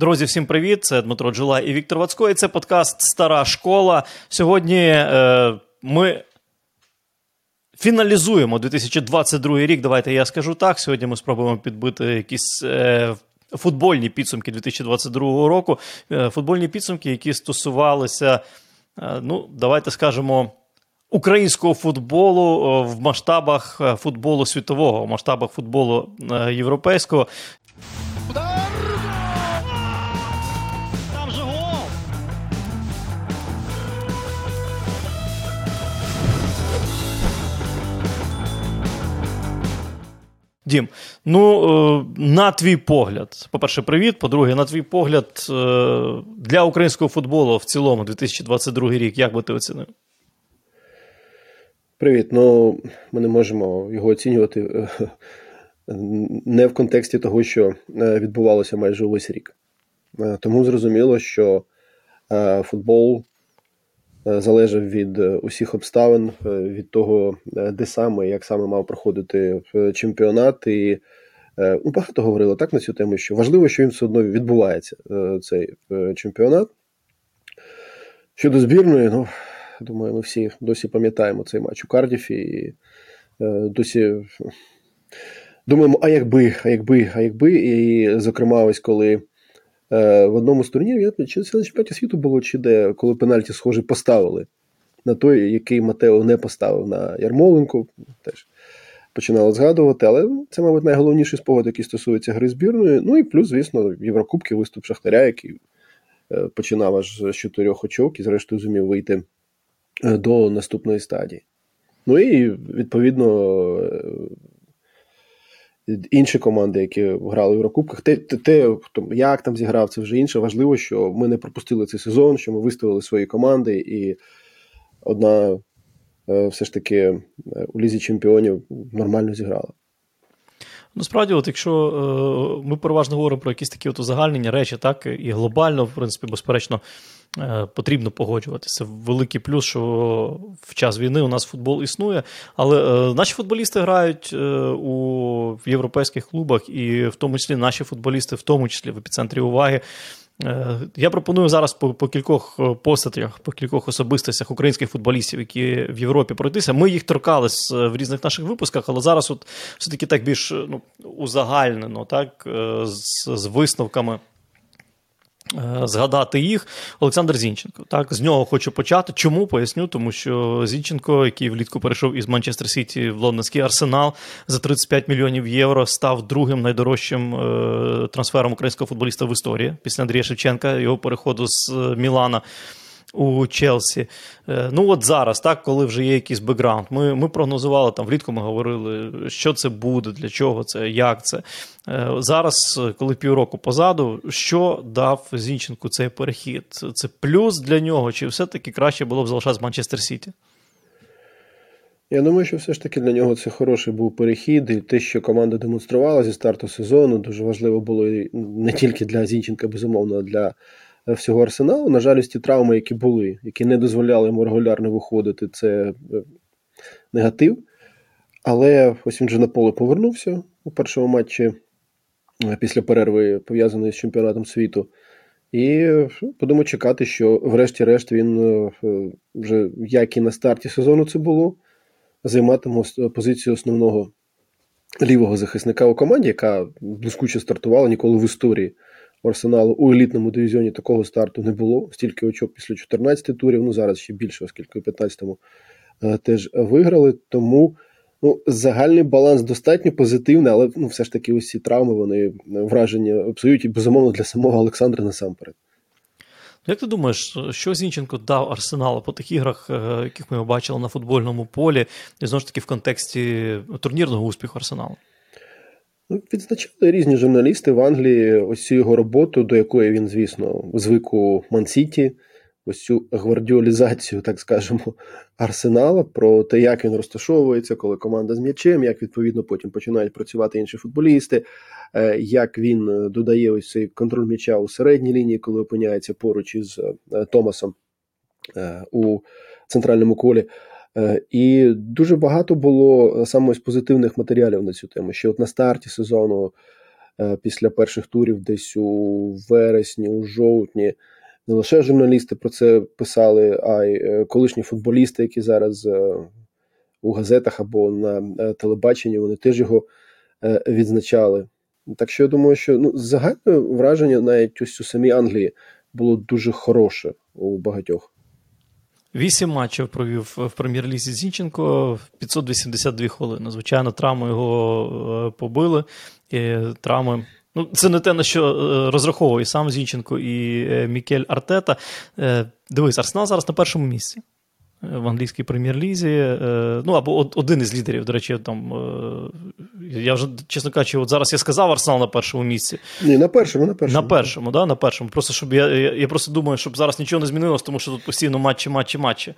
Друзі, всім привіт! Це Дмитро Джула і Віктор Вацько. І Це подкаст Стара школа. Сьогодні е, ми фіналізуємо 2022 рік. Давайте я скажу так. Сьогодні ми спробуємо підбити якісь. Е, Футбольні підсумки 2022 року, е, футбольні підсумки, які стосувалися, е, ну, давайте скажемо, українського футболу е, в масштабах футболу світового, в масштабах футболу європейського. Дім, ну е, на твій погляд, по-перше, привіт. По-друге, на твій погляд, е, для українського футболу в цілому 2022 рік, як би ти оцінив? Привіт. Ну, ми не можемо його оцінювати е, не в контексті того, що відбувалося майже увесь рік. Тому зрозуміло, що футбол залежав від е, усіх обставин, е, від того, де саме як саме мав проходити чемпіонат. І ну, багато говорили так на цю тему, що важливо, що він все одно відбувається цей чемпіонат. Щодо збірної, ну думаю, ми всі досі пам'ятаємо цей матч у Кардіфі і досі. Думаємо, а якби, а якби, а якби. І, зокрема, ось коли Е, в одному з турнірів, чи це на чемпіонаті світу було, чи де, коли пенальті схожі поставили на той, який Матео не поставив на Ярмоленку. Теж починали згадувати, але це, мабуть, найголовніший спогад, який стосується гри збірної. Ну і плюс, звісно, Єврокубки, виступ Шахтаря, який е, починав аж з чотирьох очок і, зрештою, зумів вийти е, до наступної стадії. Ну і відповідно інші команди, які грали в Єврокубках, те, те, те, як там зіграв, це вже інше. Важливо, що ми не пропустили цей сезон, що ми виставили свої команди, і одна е, все ж таки е, у лізі чемпіонів нормально зіграла. Насправді, от якщо е, ми переважно говоримо про якісь такі от узагальнення речі, так і глобально, в принципі, безперечно, е, потрібно погоджуватися. Великий плюс, що в час війни у нас футбол існує, але е, наші футболісти грають у європейських клубах, і в тому числі наші футболісти, в тому числі в епіцентрі уваги. Е, я пропоную зараз по по кількох е, постатях, по кількох особистостях українських футболістів, які в Європі пройтися. Ми їх торкались е, в різних наших випусках, але зараз от все-таки так більш ну, узагальнено, так, з, з висновками. Е, згадати їх. Олександр Зінченко. Так, з нього хочу почати. Чому поясню? Тому що Зінченко, який влітку перейшов із Манчестер Сіті в Лондонський арсенал за 35 мільйонів євро, став другим найдорожчим е, трансфером українського футболіста в історії після Андрія Шевченка, його переходу з Мілана у Челсі. Е, ну от зараз, так, коли вже є якийсь бекграунд, ми ми прогнозували там влітку, ми говорили, що це буде, для чого це, як це. Е, зараз, коли півроку позаду, що дав Зінченку цей перехід? Це плюс для нього, чи все-таки краще було б залишатися Манчестер Сіті? Я думаю, що все ж таки для нього це хороший був перехід, і те, що команда демонструвала зі старту сезону, дуже важливо було не тільки для Зінченка, безумовно, для всього арсеналу. На жаль, ті травми, які були, які не дозволяли йому регулярно виходити, це е, негатив. Але ось він вже на поле повернувся у першому матчі е, після перерви, пов'язаної з чемпіонатом світу. І будемо чекати, що, врешті-решт, він вже як і на старті сезону це було, займатиме позицію основного лівого захисника у команді, яка блискуче стартувала ніколи в історії у Арсеналу у елітному дивізіоні такого старту не було. Стільки очок після 14 турів. Ну зараз ще більше, оскільки у 15-му е, теж виграли. Тому ну, загальний баланс достатньо позитивний, але ну, все ж таки ось ці травми вони враження псують і безумовно для самого Олександра насамперед. Як ти думаєш, що Зінченко дав Арсеналу по тих іграх, е, яких ми бачили на футбольному полі, і знову ж таки в контексті турнірного успіху Арсеналу? Ну, відзначали різні журналісти в Англії ось цю його роботу, до якої він, звісно, звик у Мансіті, ось цю гвардіолізацію, так скажемо, арсенала, про те, як він розташовується, коли команда з м'ячем, як відповідно потім починають працювати інші футболісти, е, як він додає ось цей контроль м'яча у середній лінії, коли опиняється поруч із е, Томасом е, у центральному колі. Е, і дуже багато було е, саме з позитивних матеріалів на цю тему. Ще от на старті сезону після перших турів, десь у вересні, у жовтні. Не лише журналісти про це писали, а й колишні футболісти, які зараз у газетах або на телебаченні, вони теж його відзначали. Так що я думаю, що ну, загальне враження навіть ось у самій Англії було дуже хороше у багатьох. Вісім матчів провів в прем'єр-лізі Зінченко 582 хвилини. Звичайно, травми його е, побили. Травми. Ну, це не те, на що е, розраховує сам Зінченко і е, Мікель Артета. Дивись, Арсенал зараз на першому місці в англійській прем'єр-лізі. Е, ну або один із лідерів, до речі, там е, я вже, чесно кажучи, от зараз я сказав Арсенал на першому місці. Ні, на першому, на першому. На першому, да, на першому. Просто щоб я, я просто думаю, щоб зараз нічого не змінилось, тому що тут постійно матчі, матчі, матчі.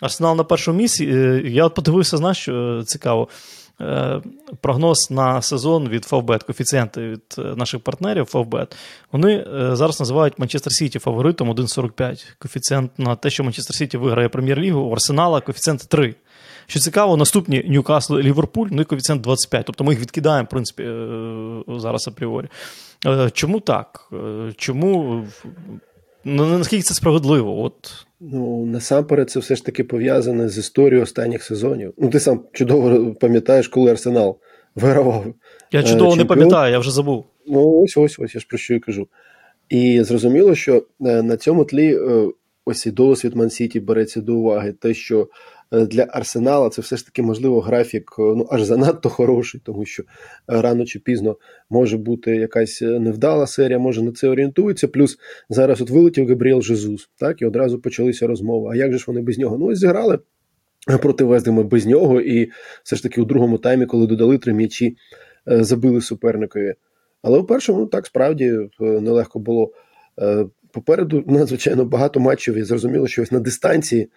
Арсенал на першому місці. Е, я от подивився, знаєш, що цікаво. Е, прогноз на сезон від Фавбет, коефіцієнти від е, наших партнерів Фавбет, вони е, зараз називають Манчестер Сіті фаворитом 1,45. Коефіцієнт на те, що Манчестер Сіті виграє прем'єр-лігу, у Арсенала коефіцієнт 3. Що цікаво, наступні Ньюкасл і Ліверпуль, ну і коефіцієнт 25. Тобто ми їх відкидаємо, в принципі, зараз апріорі. Чому так? Чому ну, наскільки це справедливо? От Ну, насамперед, це все ж таки пов'язане з історією останніх сезонів. Ну, ти сам чудово пам'ятаєш, коли Арсенал вигравав. Я е, чудово чемпіон. не пам'ятаю, я вже забув. Ну, ось ось ось я ж про що і кажу. І зрозуміло, що е, на цьому тлі е, ось і досвід Ман-Сіті береться до уваги, те, що для Арсенала це все ж таки можливо графік е, ну аж занадто хороший, тому що е, рано чи пізно може бути якась невдала серія, може на це орієнтується. Плюс зараз от вилетів Габріел Жезус, так і одразу почалися розмови. А як же ж вони без нього? Ну ось зіграли проти Вездема без нього, і все ж таки у другому таймі, коли додали три м'ячі, забили суперникові. Але у першому ну, так справді нелегко було. Попереду надзвичайно багато матчів, і зрозуміло, що ось на дистанції.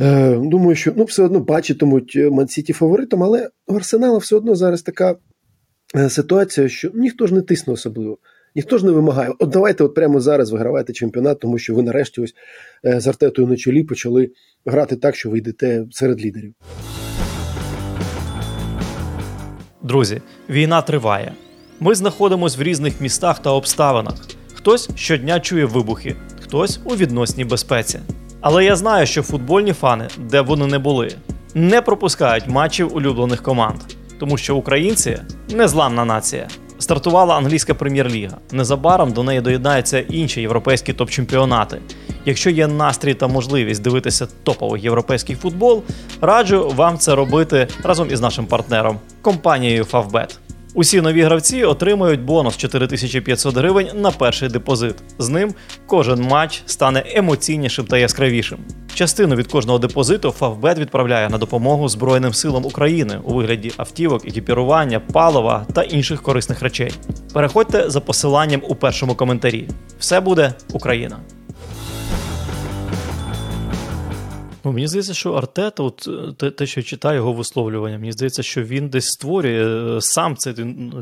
Е, думаю, що ну, все одно бачитимуть Мансіті фаворитом, але у Арсенала все одно зараз така е, ситуація, що ніхто ж не тисне особливо. Ніхто ж не вимагає. От давайте от прямо зараз вигравайте чемпіонат, тому що ви нарешті ось е, з Артетою на чолі почали грати так, що ви йдете серед лідерів. Друзі, війна триває. Ми знаходимося в різних містах та обставинах. Хтось щодня чує вибухи, хтось у відносній безпеці. Але я знаю, що футбольні фани, де б вони не були, не пропускають матчів улюблених команд, тому що українці незламна нація. Стартувала англійська прем'єр-ліга. Незабаром до неї доєднаються інші європейські топ-чемпіонати. Якщо є настрій та можливість дивитися топовий європейський футбол, раджу вам це робити разом із нашим партнером компанією Favbet. Усі нові гравці отримають бонус 4500 гривень на перший депозит. З ним кожен матч стане емоційнішим та яскравішим. Частину від кожного депозиту Фавбет відправляє на допомогу Збройним силам України у вигляді автівок, екіпірування, палива та інших корисних речей. Переходьте за посиланням у першому коментарі. Все буде Україна! Ну, Мені здається, що Артета, от е, те, те, що читаю його висловлювання, мені здається, що він десь створює е, сам це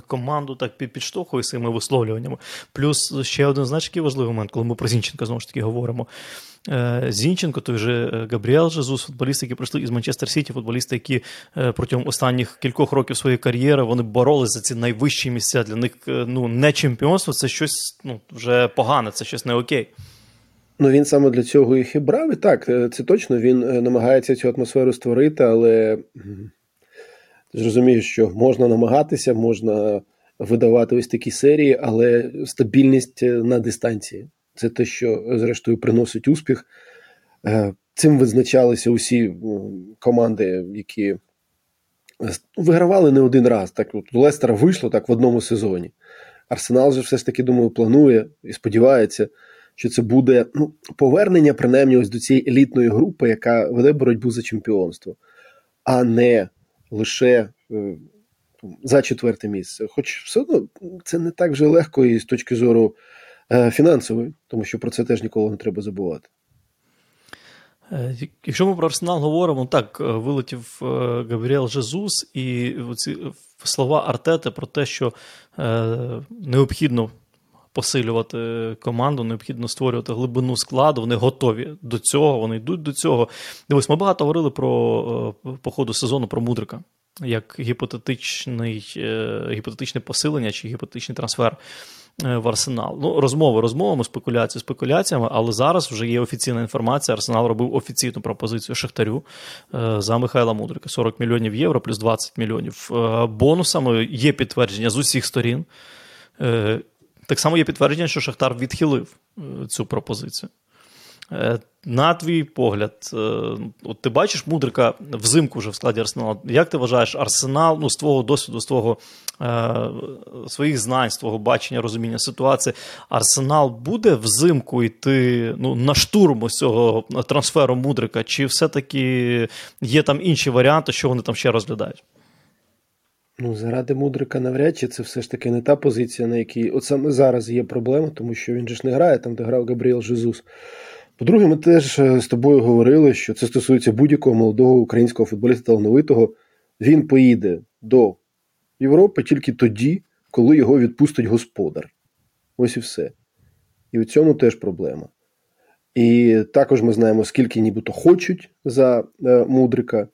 команду так підштовхує своїми висловлюваннями. Плюс ще один знаєш, який важливий момент, коли ми про Зінченка знову ж таки говоримо. Е, Зінченко, той же Габріел Жезус, футболісти, які прийшли із Манчестер Сіті, футболісти, які протягом останніх кількох років своєї кар'єри вони боролися за ці найвищі місця. Для них ну, не чемпіонство, це щось ну, вже погане, це щось не окей. Ну, він саме для цього їх і брав. І так, е, це точно він е, намагається цю атмосферу створити, але ти що можна намагатися, можна видавати ось такі серії, але стабільність е, на дистанції це те, що, зрештою, приносить успіх. Цим визначалися усі команди, які вигравали не один раз. Так, от Лестера вийшло так в одному сезоні. Арсенал же все ж таки, думаю, планує і сподівається що це буде ну, повернення, принаймні, ось до цієї елітної групи, яка веде боротьбу за чемпіонство, а не лише е, за четверте місце. Хоч все одно це не так вже легко і з точки зору е, фінансової, тому що про це теж ніколи не треба забувати. Е, якщо ми про Арсенал говоримо, так, е, вилетів е, Габріел Жезус, і ці слова Артети про те, що необхідно посилювати команду, необхідно створювати глибину складу. Вони готові до цього, вони йдуть до цього. Дивись, ми багато говорили про по ходу сезону про Мудрика. як гіпотетичний, е, гіпотетичне посилення чи гіпотетичний трансфер е, в Арсенал. Ну, розмови розмовами, спекуляції спекуляціями, але зараз вже є офіційна інформація. Арсенал робив офіційну пропозицію Шахтарю е, за Михайла Мудрика: 40 мільйонів євро плюс 20 мільйонів бонусами. Є підтвердження з усіх сторін. Так само є підтвердження, що Шахтар відхилив цю пропозицію. Е, на твій погляд, е, от ти бачиш мудрика взимку вже в складі Арсеналу. Як ти вважаєш Арсенал ну, з твого досвіду, з твого е, своїх знань, з твого бачення, розуміння ситуації, Арсенал буде взимку йти ну, на штурм ось цього трансферу мудрика? Чи все-таки є там інші варіанти, що вони там ще розглядають? Ну, заради мудрика навряд чи це все ж таки не та позиція, на якій от саме зараз є проблема, тому що він же ж не грає там, де грав Габріел Жезус. По-друге, ми теж е, з тобою говорили, що це стосується будь-якого молодого українського футболіста талановитого. Він поїде до Європи тільки тоді, коли його відпустить господар. Ось і все. І в цьому теж проблема. І також ми знаємо, скільки нібито хочуть за е, Мудрика.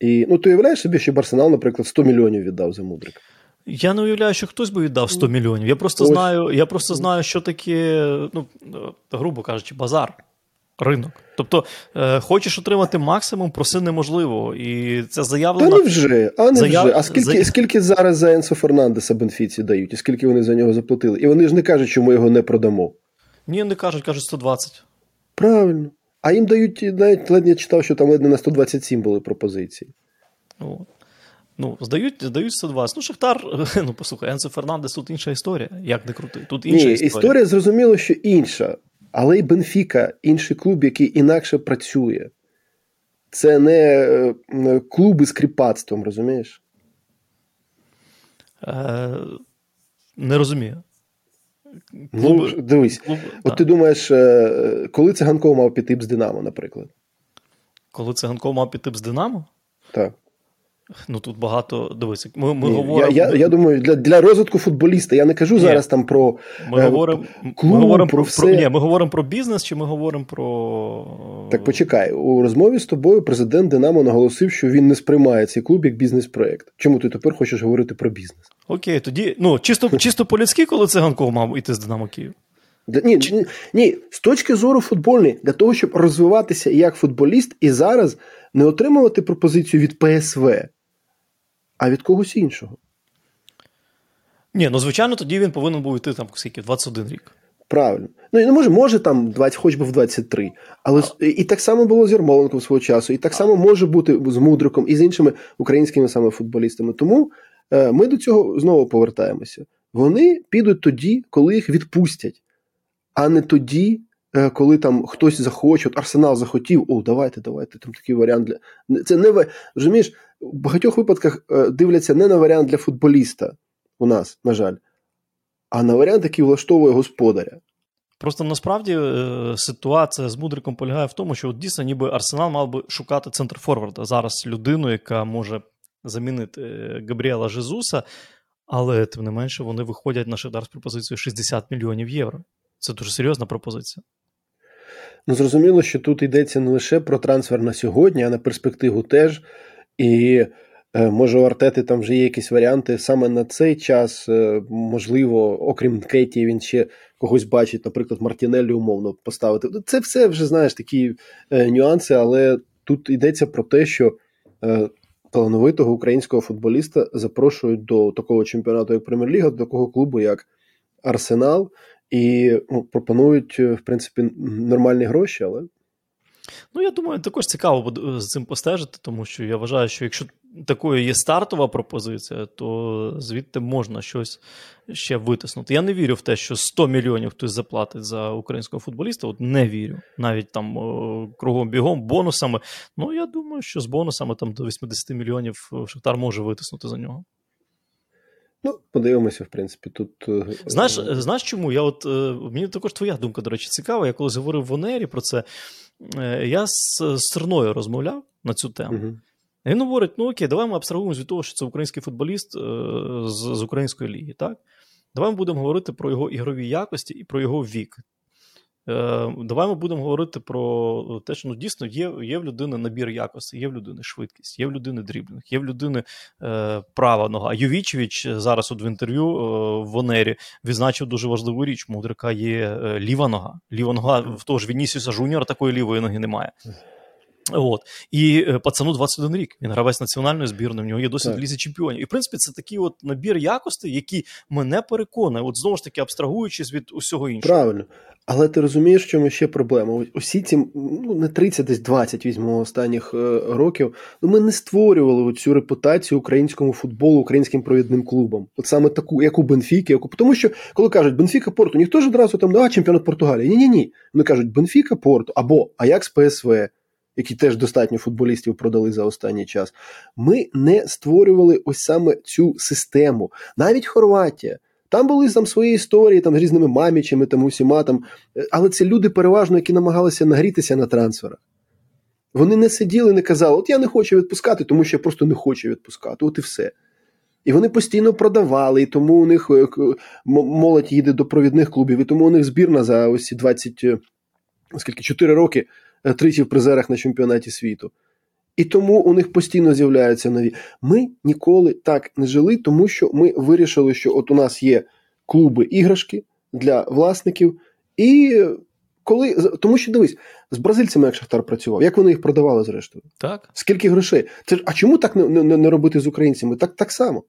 І ну, ти уявляєш собі, що Арсенал, наприклад, 100 мільйонів віддав за Мудрика. Я не уявляю, що хтось би віддав 100 мільйонів. Я просто Ось. знаю, я просто знаю, що таке, ну, грубо кажучи, базар. Ринок. Тобто, е, хочеш отримати максимум, проси неможливо. І це заявлено. Та не вже, а не Заяв... вже. А скільки За... скільки зараз за Енсо Фернандеса Бенфіці дають, і скільки вони за нього заплатили? І вони ж не кажуть, що ми його не продамо. Ні, не кажуть, кажуть 120. Правильно. А їм дають, навіть ледь я читав, що там ледь на 127 були пропозиції. О. Ну, здають здають 120. Ну, Шахтар, ну послухай, Енсо Фернандес тут інша історія. Як не крути. Тут інша Ні, історія. Історія зрозуміло, що інша. Але й Бенфіка, інший клуб, який інакше працює. Це не е, клуби з кріпацтвом, розумієш? Е, Не розумію. Клуби... Ну, Дивись, Клуб... от так. ти думаєш, е, коли циганков мав піти б з Динамо, наприклад? Коли циганков мав піти б з Динамо? Так. Ну тут багато дивися. Ми ми Ні, говоримо. Я я, я думаю, для для розвитку футболіста. Я не кажу Ні. зараз там про ми е, говоримо клуб, ми говоримо про, все. Про, Ні, ми говоримо про бізнес, чи ми говоримо про. Так почекай. У розмові з тобою президент Динамо наголосив, що він не сприймає цей клуб як бізнес-проект. Чому ти тепер хочеш говорити про бізнес? Окей, тоді ну чисто чисто по-людськи, коли циганков мав іти з Динамо Київ. Ні, ні, ні, з точки зору футбольної, для того, щоб розвиватися як футболіст і зараз не отримувати пропозицію від ПСВ а від когось іншого. Ні, ну звичайно, тоді він повинен був йти там скільки, 21 рік. Правильно. Ну і не може, може там 20, хоч би в 23. Але а... і так само було з Ярмоленком свого часу, і так само може бути з Мудриком і з іншими українськими саме футболістами. Тому е, ми до цього знову повертаємося. Вони підуть тоді, коли їх відпустять, а не тоді, е, коли там хтось захоче, от Арсенал захотів, о, давайте, давайте, там такий варіант для. Це не розумієш, в багатьох випадках е, дивляться не на варіант для футболіста у нас, на жаль, а на варіант, який влаштовує господаря. Просто насправді е, ситуація з Мудриком полягає в тому, що от дійсно ніби Арсенал мав би шукати центр Форварда. Зараз людину, яка може замінити е, Габріела Жезуса, але тим не менше вони виходять на Шахтар з пропозицією 60 мільйонів євро. Це дуже серйозна пропозиція. Ну, зрозуміло, що тут йдеться не лише про трансфер на сьогодні, а на перспективу теж. І е, може у Артети там вже є якісь варіанти саме на цей час. Е, можливо, окрім Кеті, він ще когось бачить, наприклад, Мартінеллі умовно поставити. Це все вже знаєш такі е, нюанси, але тут йдеться про те, що талановитого українського футболіста запрошують до такого чемпіонату, як Прем'єр-ліга, до такого клубу, як Арсенал, і ну, пропонують, в принципі, нормальні гроші, але. Ну, я думаю, також цікаво з цим постежити, тому що я вважаю, що якщо такою є стартова пропозиція, то звідти можна щось ще витиснути. Я не вірю в те, що 100 мільйонів хтось заплатить за українського футболіста. От не вірю. Навіть там кругом бігом, бонусами. Ну, я думаю, що з бонусами там до 80 мільйонів Шахтар може витиснути за нього. Ну, подивимося, в принципі, тут. Е, знаєш, знаєш чому? Я от, е, Мені також твоя думка, до речі, цікава. Я колись говорив в Онері про це. Е, я з Серною розмовляв на цю тему. Uh-huh. Він говорить: ну окей, давай ми абстрагуємося від того, що це український футболіст е, з, з української ліги. так? Давай ми будемо говорити про його ігрові якості і про його вік. Е, давай ми будемо говорити про те, що ну, дійсно є є в людини набір якості, є в людини швидкість, є в людини дріблінг, є в людини е, права нога. Ювічевич зараз от в інтерв'ю е, в Онері відзначив дуже важливу річ. Мудрика є е, ліва нога. Ліва нога в того ж Вінісіуса Жуніора такої лівої ноги немає. От. І е, пацану 21 рік. Він гравець національної збірної, в нього є досвід лізі чемпіонів. І в принципі, це такий от набір якостей, які мене переконує, от знову ж таки, абстрагуючись від усього іншого. Правильно. Але ти розумієш, в чому ще проблема? Усі ці ну не 30, десь 20 візьмемо останніх е, років. Ну ми не створювали цю репутацію українському футболу, українським провідним клубам. От саме таку, як у Бенфіки, яку тому, що коли кажуть Бенфіка Порту, ніхто ж одразу там да, чемпіонат Португалії. Ні, ні, ні. Вони кажуть Бенфіка Порту або Аякс ПСВ які теж достатньо футболістів продали за останній час. Ми не створювали ось саме цю систему. Навіть Хорватія. Там були там свої історії там з різними мамічами, там усіма там. Але це люди переважно, які намагалися нагрітися на трансферах. Вони не сиділи, не казали, от я не хочу відпускати, тому що я просто не хочу відпускати. От і все. І вони постійно продавали, і тому у них е, молодь їде до провідних клубів, і тому у них збірна за ось ці 20, е, скільки, 4 роки Е, тричі в призерах на чемпіонаті світу. І тому у них постійно з'являються нові. Ми ніколи так не жили, тому що ми вирішили, що от у нас є клуби іграшки для власників. І коли тому що дивись, з бразильцями як Шахтар працював, як вони їх продавали зрештою? Так. Скільки грошей? Це А чому так не, не, не робити з українцями? Так так само.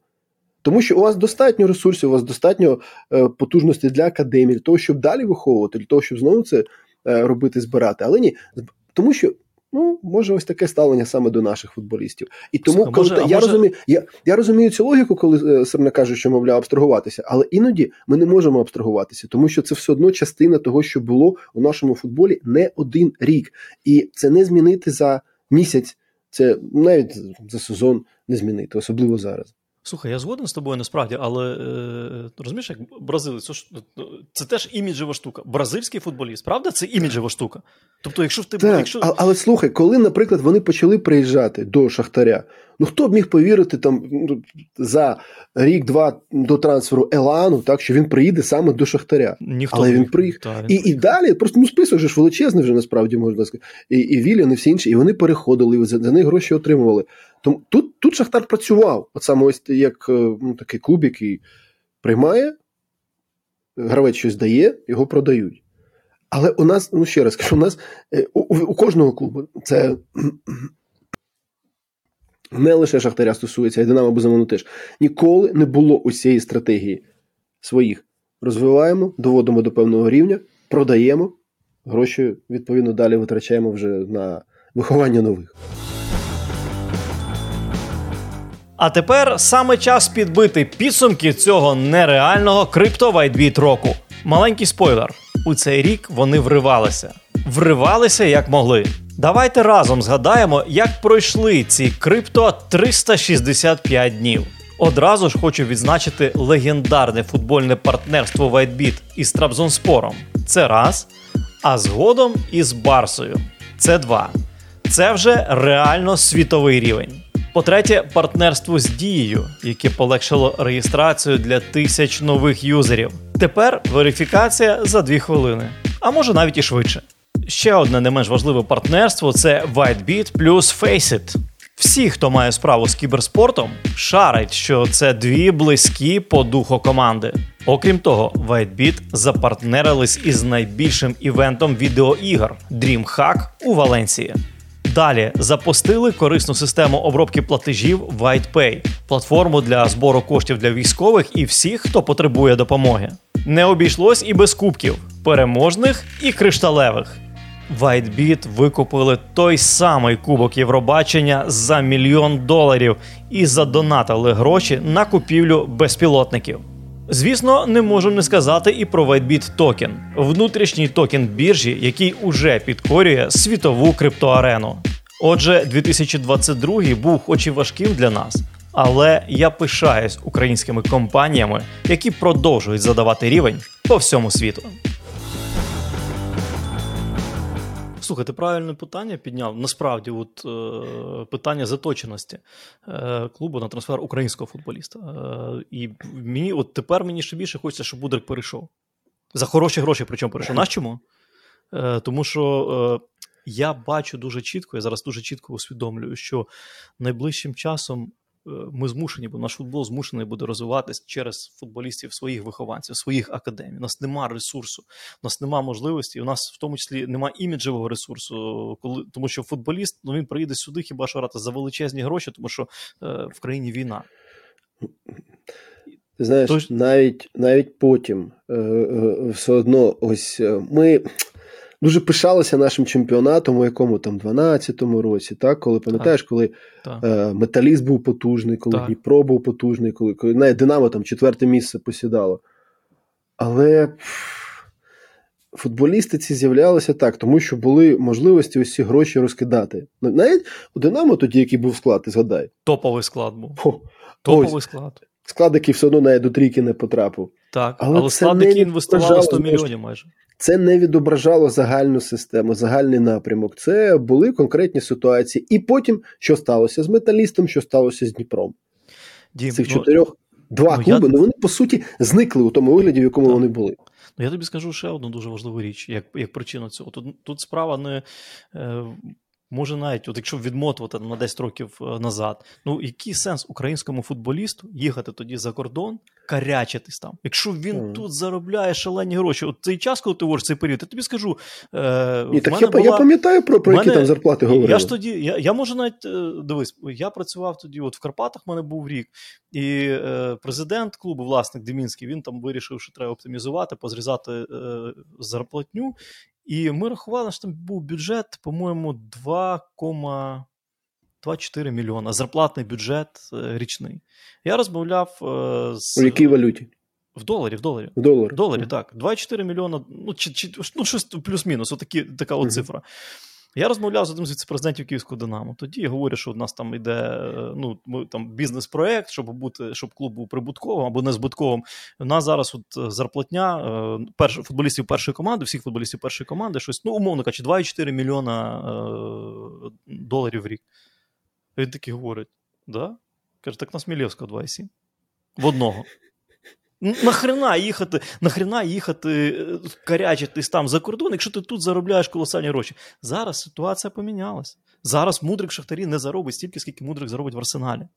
Тому що у вас достатньо ресурсів, у вас достатньо е, потужності для академії, для того, щоб далі виховувати, для того, щоб знову це Е, робити, збирати. Але ні, тому що. Ну, може, ось таке ставлення саме до наших футболістів. І тому, а коли може, я може... розумію, я я розумію цю логіку, коли е, Серна каже, що мовляв абстрагуватися, але іноді ми не можемо абстрагуватися, тому що це все одно частина того, що було у нашому футболі не один рік, і це не змінити за місяць, це навіть за сезон не змінити, особливо зараз. Слухай, я згоден з тобою насправді, але е, розумієш, як бразилець, це, ну, це теж іміджева штука. Бразильський футболіст, правда? Це іміджева штука. Тобто, якщо в тебе. Якщо... Але, але слухай, коли, наприклад, вони почали приїжджати до Шахтаря, ну хто б міг повірити там ну, за рік-два до трансферу Елану, так що він приїде саме до Шахтаря. Ніхто Але він приїхав. Та, він... І і далі просто ну список же ж величезний вже насправді можна сказати. І і Вільян, і всі інші, і вони переходили, і за, за них гроші отримували. Тому тут тут Шахтар працював. От саме ось як е, ну, такий клуб, який приймає, гравець щось дає, його продають. Але у нас, ну ще раз кажу, у нас е, у, у кожного клубу це не лише Шахтаря стосується, й Динамо безумовно теж. Ніколи не було усієї стратегії своїх. Розвиваємо, доводимо до певного рівня, продаємо, гроші, відповідно, далі витрачаємо вже на виховання нових. А тепер саме час підбити підсумки цього нереального криптовайтбіт року. Маленький спойлер: у цей рік вони вривалися. Вривалися як могли. Давайте разом згадаємо, як пройшли ці крипто 365 днів. Одразу ж хочу відзначити легендарне футбольне партнерство WhiteBit із Трабзонспором. Це раз. А згодом із Барсою. Це два. Це вже реально світовий рівень. По-третє, партнерство з дією, яке полегшило реєстрацію для тисяч нових юзерів. Тепер верифікація за дві хвилини, а може навіть і швидше. Ще одне не менш важливе партнерство це WhiteBit плюс Faceit. Всі, хто має справу з кіберспортом, шарить, що це дві близькі по духу команди. Окрім того, WhiteBit запартнерились із найбільшим івентом відеоігр DreamHack у Валенції. Далі запустили корисну систему обробки платежів WhitePay, платформу для збору коштів для військових і всіх, хто потребує допомоги. Не обійшлось і без кубків переможних і кришталевих. WhiteBit викупили той самий кубок Євробачення за мільйон доларів і задонатили гроші на купівлю безпілотників. Звісно, не можу не сказати і про WhiteBit токен, внутрішній токен біржі, який уже підкорює світову криптоарену. Отже, 2022 був хоч і важким для нас, але я пишаюсь українськими компаніями, які продовжують задавати рівень по всьому світу. Слухай, ти правильне питання підняв. Насправді, от е, питання заточеності е, клубу на трансфер українського футболіста. Е, і мені, от тепер мені ще більше хочеться, щоб Будрик перейшов. За хороші гроші, причому перейшов. Знаєш чому? Е, тому що е, я бачу дуже чітко, я зараз дуже чітко усвідомлюю, що найближчим часом ми змушені, бо наш футбол змушений буде розвиватись через футболістів своїх вихованців, своїх академій. У нас нема ресурсу, у нас нема можливості. У нас в тому числі нема іміджевого ресурсу, коли тому, що футболіст ну він приїде сюди, хіба що грати за величезні гроші, тому що е, в країні війна. Ти знаєш, Тож... навіть навіть потім е, е, все одно ось е, ми дуже пишалися нашим чемпіонатом, у якому там 12-му році, так, коли пам'ятаєш, коли так. Е, металіст був потужний, коли так. Дніпро був потужний, коли коли навіть Динамо там четверте місце посідало. Але футболісти ці з'являлися так, тому що були можливості ось ці гроші розкидати. Навіть у Динамо тоді, який був склад, ти згадай. Топовий склад був. О, Топовий ось. склад. Склад, який все одно навіть до трійки не потрапив. Так, але, але склад, який інвестували 100 мільйонів майже це не відображало загальну систему, загальний напрямок. Це були конкретні ситуації. І потім, що сталося з металістом, що сталося з Дніпром. Дім, Цих ну, чотирьох два ну, клуби, я... ну вони по суті зникли у тому вигляді, в якому так. вони були. Ну я тобі скажу ще одну дуже важливу річ, як як причину цього. Тут тут справа не е, Може, навіть, от якщо відмотувати на 10 років е, назад, ну який сенс українському футболісту їхати тоді за кордон, карячитись там, якщо він mm. тут заробляє шалені гроші? От цей час, коли ти говориш цей період, я тобі скажу. Е, Ні, так я, була... я пам'ятаю про про які там зарплати говорили. Я ж тоді, я я можу навіть е, дивись, я працював тоді, от в Карпатах в мене був рік, і е, президент клубу, власник Демінський, він там вирішив, що треба оптимізувати, позрізати е, зарплатню. І ми рахували, що там був бюджет, по-моєму, 2,24 мільйона. Зарплатний бюджет е, річний. Я розмовляв з. У якій валюті? В доларі, в доларі. В доларі, в доларі так. 2,4 мільйона, ну, чи, чи, ну щось плюс-мінус, отакі, така от цифра. Я розмовляв з одним з віцепрезидентів Київського Динамо. Тоді я говорю, що у нас там йде ну, там бізнес-проект, щоб бути, щоб клуб був прибутковим або незбитковим. У нас зараз от е, зарплатня е, перш, футболістів першої команди, всіх футболістів першої команди, щось, ну, умовно кажучи, 2,4 мільйона е, доларів в рік. Він такий говорить: да? Каже, так на Смілєвського 2,7. В одного. Нахрена їхати, нахрена їхати, е, карячитись там за кордон, якщо ти тут заробляєш колосальні гроші. Зараз ситуація помінялась. Зараз мудрик Шахтарі не заробить стільки, скільки мудрик заробить в арсеналі.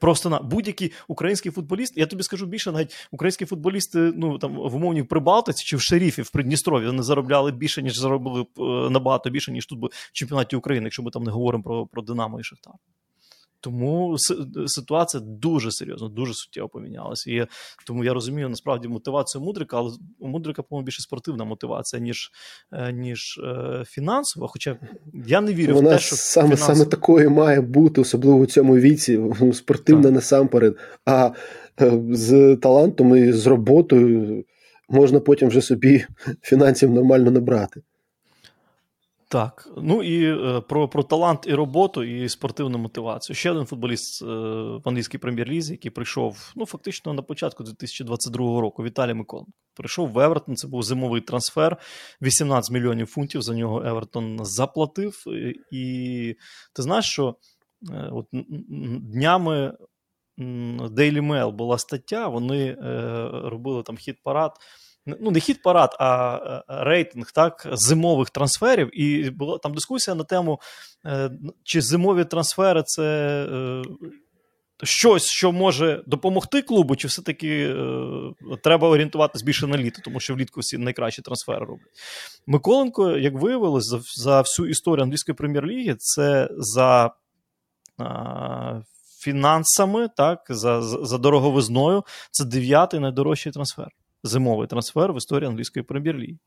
Просто на будь-який український футболіст, я тобі скажу більше, навіть українські футболісти ну, там, в умовній Прибалтиці чи в Шеріфі в Придністрові вони заробляли більше, ніж заробили е, набагато більше, ніж тут в чемпіонаті України, якщо ми там не говоримо про про Динамо і Шахтар. Тому ситуація дуже серйозно, дуже суттєво помінялася. І тому я розумію насправді мотивацію Мудрика, але у Мудрика, по-моєму, більше спортивна мотивація, ніж е, ніж е, фінансова. Хоча я не вірю Вона в те, що саме фінансова... саме такою має бути, особливо у цьому віці, спортивна так. насамперед. А е, з талантом і з роботою можна потім вже собі фінансів нормально набрати. Так, ну і е, про про талант і роботу, і спортивну мотивацію. Ще один футболіст е, в англійській прем'єр-лізі, який прийшов ну фактично на початку 2022 року. Віталій Миколенко. Прийшов в Евертон. Це був зимовий трансфер. 18 мільйонів фунтів за нього Евертон заплатив. І ти знаєш, що е, от днями Daily Mail була стаття. Вони робили там хід парад ну не хід парад, а рейтинг так, зимових трансферів. І була там дискусія на тему, е, чи зимові трансфери це. Е, щось, що може допомогти клубу, чи все-таки е, треба орієнтуватися більше на літо, тому що влітку всі найкращі трансфери роблять. Миколенко, як виявилось, за за всю історію англійської прем'єр-ліги, це за а, фінансами, так, за, за дороговизною, це дев'ятий найдорожчий трансфер зимовий трансфер в історії англійської прем'єр-ліги.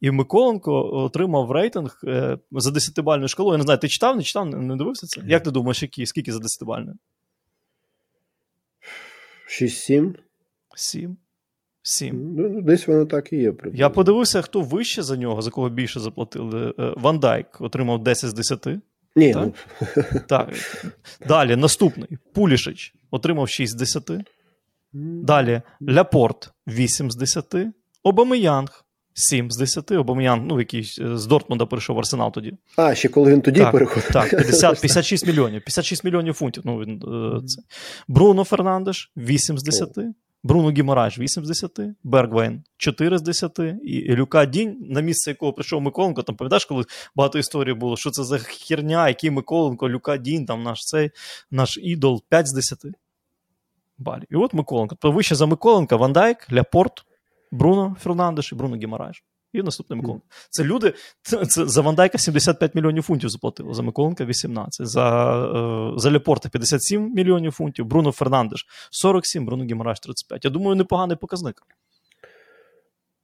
І Миколенко отримав рейтинг е, за десятибальною шкалою. Я не знаю, ти читав, не читав, не дивився це? Як ти думаєш, які, скільки за десятибальною? 6-7. 7. 7. Ну, Десь воно так і є. Приблизно. Я подивився, хто вище за нього, за кого більше заплатили. Е, Ван Дайк отримав 10 з 10. Ні, так? Ну... так. Далі наступний Пулішич отримав 6 з 10. Далі Ляпорт 8 з 10. Обамеянг 7 з 10. Обамеянг, ну, який е, з Дортмунда перейшов в Арсенал тоді. А, ще коли він тоді так, переходив. Так, 50, 56 мільйонів. 56 мільйонів фунтів. Ну, він, е, це. Бруно Фернандеш 8 з 10. Бруно Гімараш 8 з 10, Бергвейн 4 з 10, і Люка Дінь, на місце якого прийшов Миколенко. Там пам'ятаєш, коли багато історій було, що це за херня, який Миколенко, Люка Дінь, там наш цей наш ідол 5 з 10 балів. І от Миколенко. Тобто вище за Миколенка Вандайк, Ляпорт, Бруно Фернандеш і Бруно Гімараш. І наступний Миколенко. Це люди, це, це за Вандайка 75 мільйонів фунтів заплатили, за Миколенка 18, за е, за Лепорта 57 мільйонів фунтів, Бруно Фернандеш 47, Бруно Гімараш 35. Я думаю, непоганий показник.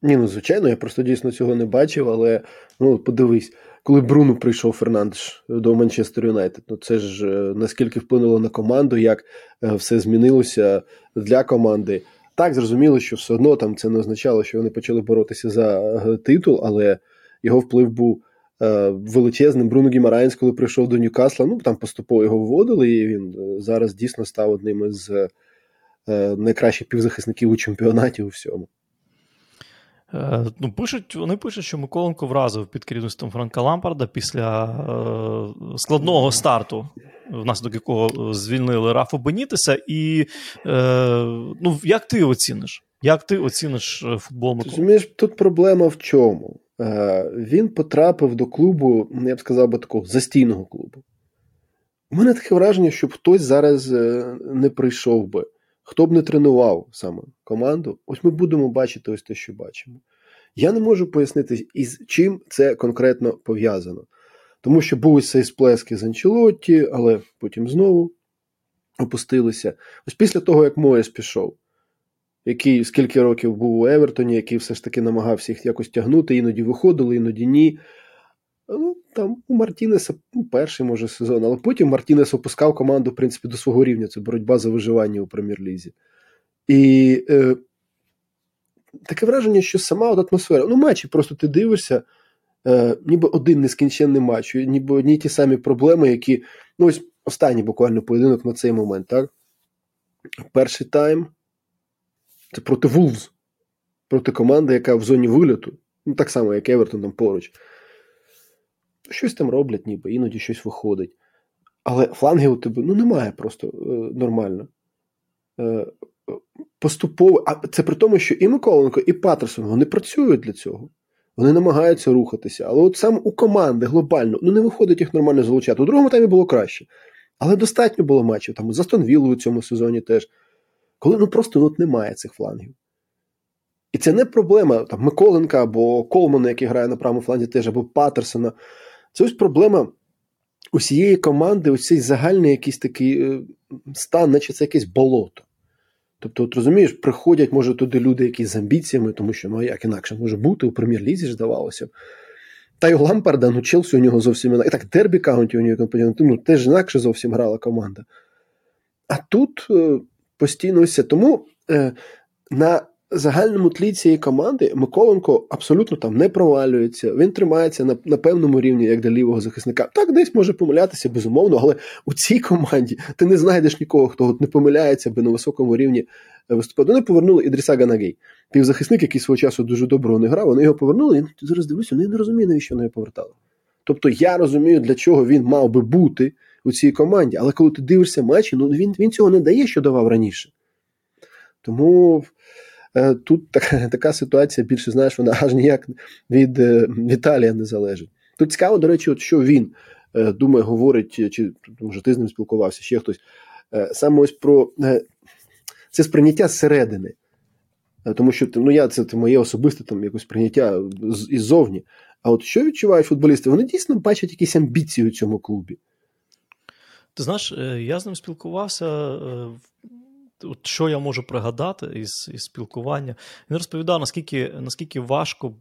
Ні, ну звичайно, я просто дійсно цього не бачив, але ну подивись, коли Бруно прийшов Фернандеш до Манчестер Юнайтед, ну це ж е, наскільки вплинуло на команду, як е, все змінилося для команди. Так, зрозуміло, що все одно там це не означало, що вони почали боротися за е, титул, але його вплив був величезним. Бруно Гімараєнс, коли прийшов до Ньюкасла, ну там поступово його вводили, і він зараз дійсно став одним із найкращих півзахисників у чемпіонаті у всьому. Е, ну, пишуть, Вони пишуть, що Миколенко вразив під керівництвом Франка Лампарда після е, складного старту, внаслідок якого звільнили Рафа Бенітеса. І е, ну, як ти оціниш? Як ти оціниш е, футбол Миколенко? Розумієш, Тут проблема в чому? Е, Він потрапив до клубу, я б сказав би такого застійного клубу. У мене таке враження, що хтось зараз е, не прийшов би. Хто б не тренував саме команду, ось ми будемо бачити ось те, що бачимо. Я не можу пояснити, із чим це конкретно пов'язано. Тому що ось цей сплеск із Анчелотті, але потім знову опустилися. Ось після того, як Моєс пішов, який скільки років був у Евертоні, який все ж таки намагався їх якось тягнути, іноді виходили, іноді ні. Ну, там у Мартінеса ну, перший може сезон, але потім Мартінес опускав команду, в принципі, до свого рівня. Це боротьба за виживання у прем'єр-лізі. І е, таке враження, що сама от атмосфера. Ну, матчі просто ти дивишся, е, ніби один нескінченний матч, ніби одні ті самі проблеми, які. Ну, ось останній буквально поєдинок на цей момент, так? Перший тайм це проти Вулвз, проти команди, яка в зоні виліту, ну так само, як Евертон там поруч щось там роблять, ніби іноді щось виходить. Але фланги у тебе ну, немає просто е, нормально. Е, Поступово, а це при тому, що і Миколенко, і Патерсон вони працюють для цього. Вони намагаються рухатися. Але от саме у команди глобально ну не виходить їх нормально залучати. У другому таймі було краще. Але достатньо було матчів. Там за Стонвілу у цьому сезоні теж. Коли ну просто ну, от немає цих флангів. І це не проблема там, Миколенка або Колмана, який грає на правому фланзі, теж, або Патерсона. Це ось проблема усієї команди, ось цей загальний якийсь такий е, стан, наче це якесь болото. Тобто, от розумієш, приходять, може, туди люди якісь з амбіціями, тому що ну як інакше може бути у прем'єр-лізі ж здавалося. Та й у Лампарда, ну Челсі у нього зовсім інакше. І так, Дербі Каунті у нього ну, теж інакше зовсім грала команда. А тут е, постійно ось це. Тому е, на загальному тлі цієї команди Миколенко абсолютно там не провалюється. Він тримається на на певному рівні, як для лівого захисника. Так, десь може помилятися, безумовно, але у цій команді ти не знайдеш нікого, хто от не помиляється, би на високому рівні е, виступати. Вони повернули Ідріса Ганагей. Півзахисник, який свого часу дуже добре не грав, вони його повернули. І зараз дивлюся, вони не розумію, навіщо вони його повертали. Тобто я розумію, для чого він мав би бути у цій команді, але коли ти дивишся матчі, ну він він цього не дає, що давав раніше. Тому тут така така ситуація більше знаєш, вона аж ніяк від е, Віталія не залежить. Тут цікаво, до речі, от що він е, думає, говорить, чи може ти з ним спілкувався, ще хтось. Саме ось про це сприйняття зсередини. Тому що ну, я це моє особисте там якось прийняття іззовні. А от що відчувають футболісти? Вони дійсно бачать якісь амбіції у цьому клубі. Ти знаєш, я з ним спілкувався от що я можу пригадати із із спілкування. Він розповідав, наскільки наскільки важко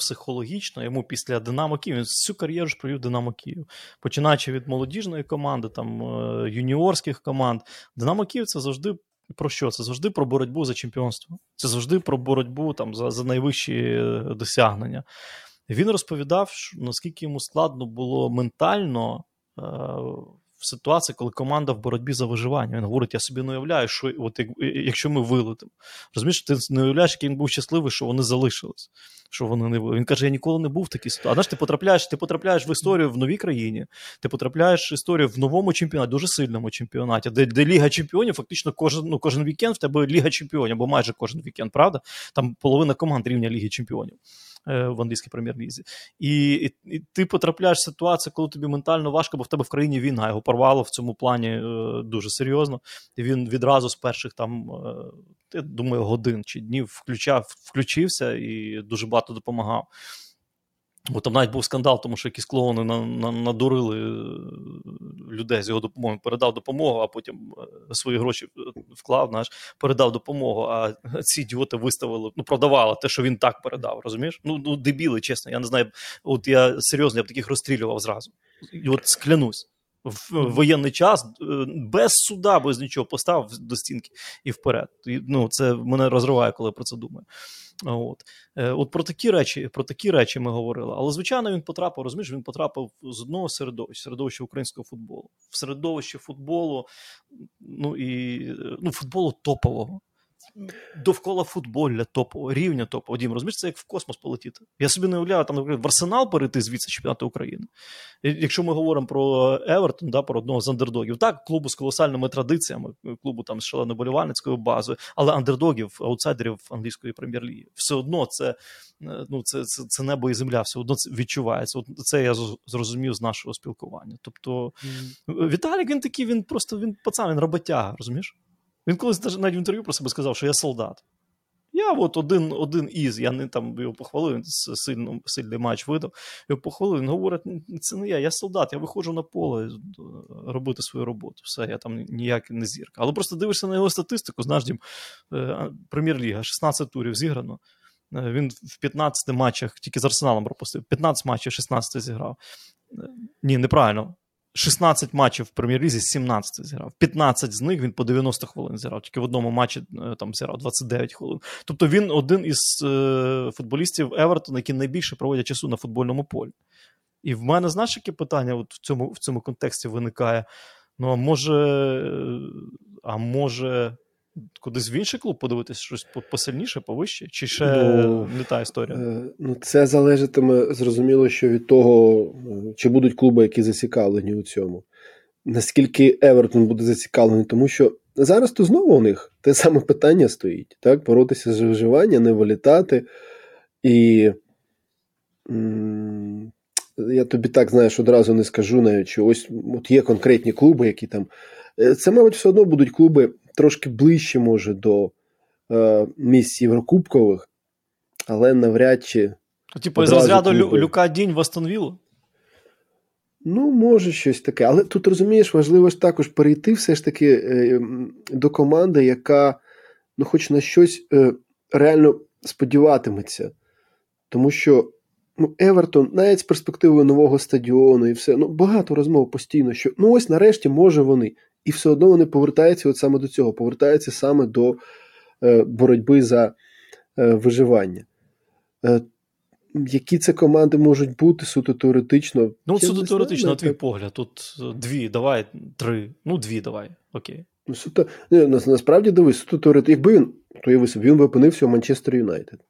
психологічно йому після Динамо Київ. Він всю кар'єру ж провів Динамо Київ. Починаючи від молодіжної команди, там е, юніорських команд. Динамо Київ це завжди. Про що? Це завжди про боротьбу за чемпіонство. Це завжди про боротьбу там, за за найвищі е, досягнення. Він розповідав, наскільки йому складно було ментально е, в ситуації, коли команда в боротьбі за виживання. Він говорить: я собі не уявляю, що от якщо ми вилетимо. Розумієш, ти не уявляєш, який він був щасливий, що вони залишились. Що вони не Він каже: Я ніколи не був в такій ситуації. А знаєш, ти потрапляєш, ти потрапляєш в історію в новій країні, ти потрапляєш в історію в новому чемпіонаті, дуже сильному чемпіонаті, де де Ліга Чемпіонів, фактично кожен ну, кожен вікенд в тебе Ліга Чемпіонів, або майже кожен вікенд, правда? Там половина команд рівня Ліги Чемпіонів. Е, в англійській прем'єр-лізі. І, і і, ти потрапляєш в ситуацію, коли тобі ментально важко, бо в тебе в країні війна. Його порвало в цьому плані е, дуже серйозно. І він відразу з перших там, е, я думаю, годин чи днів включав, включився і дуже багато допомагав. Бо там навіть був скандал, тому що якісь клоуни на, на, надурили е, людей з його допомогою, передав допомогу, а потім е, свої гроші е, вклав, знаєш, передав допомогу. А ці ідіоти виставили, ну продавали те, що він так передав. Розумієш? Ну ну дебіли, чесно. Я не знаю. От я серйозно я б таких розстрілював зразу. І от склянусь. В воєнний час без суда, без нічого поставив до стінки і вперед. І, ну, Це мене розриває, коли я про це думаю. От. Е, от про такі речі про такі речі ми говорили. Але, звичайно, він потрапив, розумієш, він потрапив з одного середовища, середовища українського футболу, в середовище футболу, ну і ну, футболу топового довкола футболя топового, рівня топового. Дім, розумієш, це як в космос полетіти. Я собі не уявляю, там, наприклад, в Арсенал перейти звідси чемпіонату України. Якщо ми говоримо про Евертон, да, про одного з андердогів, так, клубу з колосальними традиціями, клубу там з шаленою болівальницькою базою, але андердогів, аутсайдерів англійської прем'єр-ліги. Все одно це ну, це, це, це небо і земля, все одно це відчувається. От Це я зрозумів з нашого спілкування. Тобто, mm. Віталік він такий, він просто він пацан, він роботяга, розумієш? Він колись навіть в інтерв'ю про себе сказав, що я солдат. Я от один один із, я не там його похвалив, він сильно, сильний матч видав. Його похвалив, він говорить, це не я, я солдат, я виходжу на поле е, робити свою роботу. Все, я там ніяк не зірка. Але просто дивишся на його статистику, знаєш, Дім, е, прем'єр-ліга, 16 турів зіграно. Е, він в 15 матчах, тільки з Арсеналом пропустив, 15 матчів, 16 зіграв. Ні, неправильно. 16 матчів в прем'єр-лізі, 17 зіграв. 15 з них він по 90 хвилин зіграв. Тільки в одному матчі е, там зіграв 29 хвилин. Тобто він один із е, футболістів Евертона, які найбільше проводять часу на футбольному полі. І в мене, знаєш, яке питання от в цьому в цьому контексті виникає. Ну, а може, е, а може, кудись в інший клуб подивитися щось посильніше, повище? Чи ще ну, не та історія? Е, ну, Це залежатиме, зрозуміло, що від того, е, чи будуть клуби, які зацікавлені у цьому. Наскільки Евертон буде зацікавлений, тому що зараз то знову у них те саме питання стоїть: так? боротися з виживання, не вилітати. І м- я тобі так знаєш, одразу не скажу навіть, що ось от є конкретні клуби, які там. Е, це, мабуть, все одно будуть клуби трошки ближче, може, до е, місць Єврокубкових, але навряд чи. Типу, з розряду Лю, Люка Дінь в Астонвілу? Ну, може, щось таке. Але тут розумієш, важливо ж також перейти все ж таки е, до команди, яка, ну, хоч на щось е, реально сподіватиметься. Тому що ну, Евертон, навіть з перспективою нового стадіону і все, ну, багато розмов постійно, що ну ось нарешті може вони. І все одно вони повертаються от саме до цього, повертаються саме до е, боротьби за е, виживання. Е, які це команди можуть бути суто теоретично? Ну, суто теоретично, на твій погляд, тут дві, давай, три. Ну, дві, давай, окей. Ну, суто, не, Насправді дивись, суто теоретично. Якби він, то я він би опинився у Манчестер Юнайтед.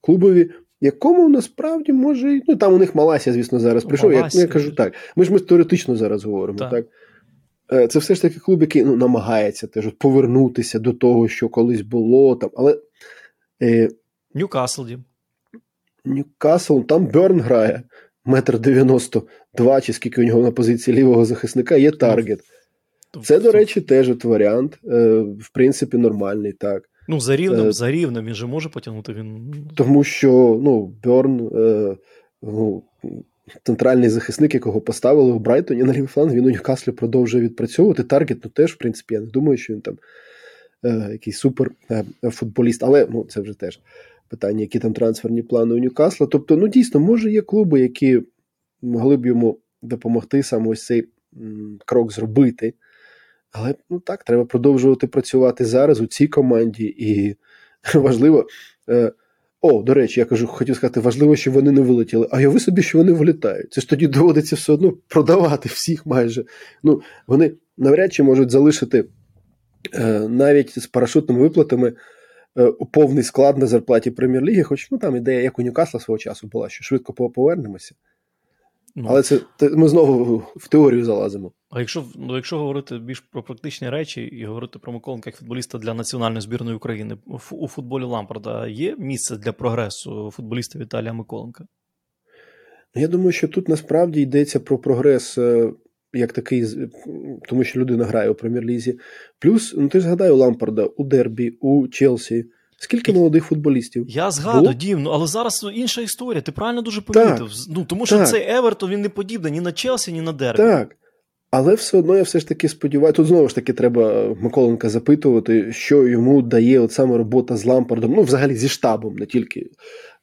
Клубові, якому насправді може. Ну, там у них Малася, звісно, зараз прийшов. Я, я кажу так. Ми ж ми теоретично зараз говоримо, так? так? Е, це все ж таки клуб, який ну, намагається теж повернутися до того, що колись було там. Але е, Ньюкасл, Дім. Ньюкасл, там Берн грає. Метр дев'яносто два, чи скільки у нього на позиції лівого захисника є таргет. Це, до речі, теж от варіант. Е, в принципі, нормальний, так. Ну, за рівнем, е, за рівнем, він же може потягнути. він... Тому що ну, Берн. Е, ну, центральний захисник, якого поставили в Брайтоні на лівий фланг, він у Ньюкаслі продовжує відпрацьовувати. Таргет, ну теж, в принципі, я не думаю, що він там е, якийсь супер е, футболіст, але ну, це вже теж питання, які там трансферні плани у Ньюкасла. Тобто, ну дійсно, може, є клуби, які могли б йому допомогти саме ось цей м, крок зробити. Але ну так, треба продовжувати працювати зараз у цій команді, і важливо. Е, О, до речі, я кажу, хотів сказати, важливо, що вони не вилетіли. А я ви собі, що вони вилітають. Це ж тоді доводиться все одно продавати всіх майже. Ну, Вони навряд чи можуть залишити е, навіть з парашутними виплатами е, повний склад на зарплаті прем'єр-ліги, хоч ну, там ідея, як у Ньюкасла свого часу була, що швидко повернемося. Ну, Але це ми знову в теорію залазимо. А якщо ну, якщо говорити більш про практичні речі і говорити про Миколенка як футболіста для національної збірної України, у футболі Лампарда є місце для прогресу футболіста Віталія Миколенка? Я думаю, що тут насправді йдеться про прогрес. Е, як такий, тому що людина грає у прем'єр-лізі. Плюс, ну ти ж згадай у Лампарда у Дербі, у Челсі. Скільки молодих футболістів? Я згадую, Дім, ну але зараз інша історія. Ти правильно дуже помітив. Так, ну Тому що так. цей Евертон він не подібний ні на Челсі, ні на Дербі. Так. Але все одно я все ж таки сподіваюся, тут знову ж таки треба Миколенка запитувати, що йому дає от саме робота з Лампардом, ну, взагалі зі штабом, не тільки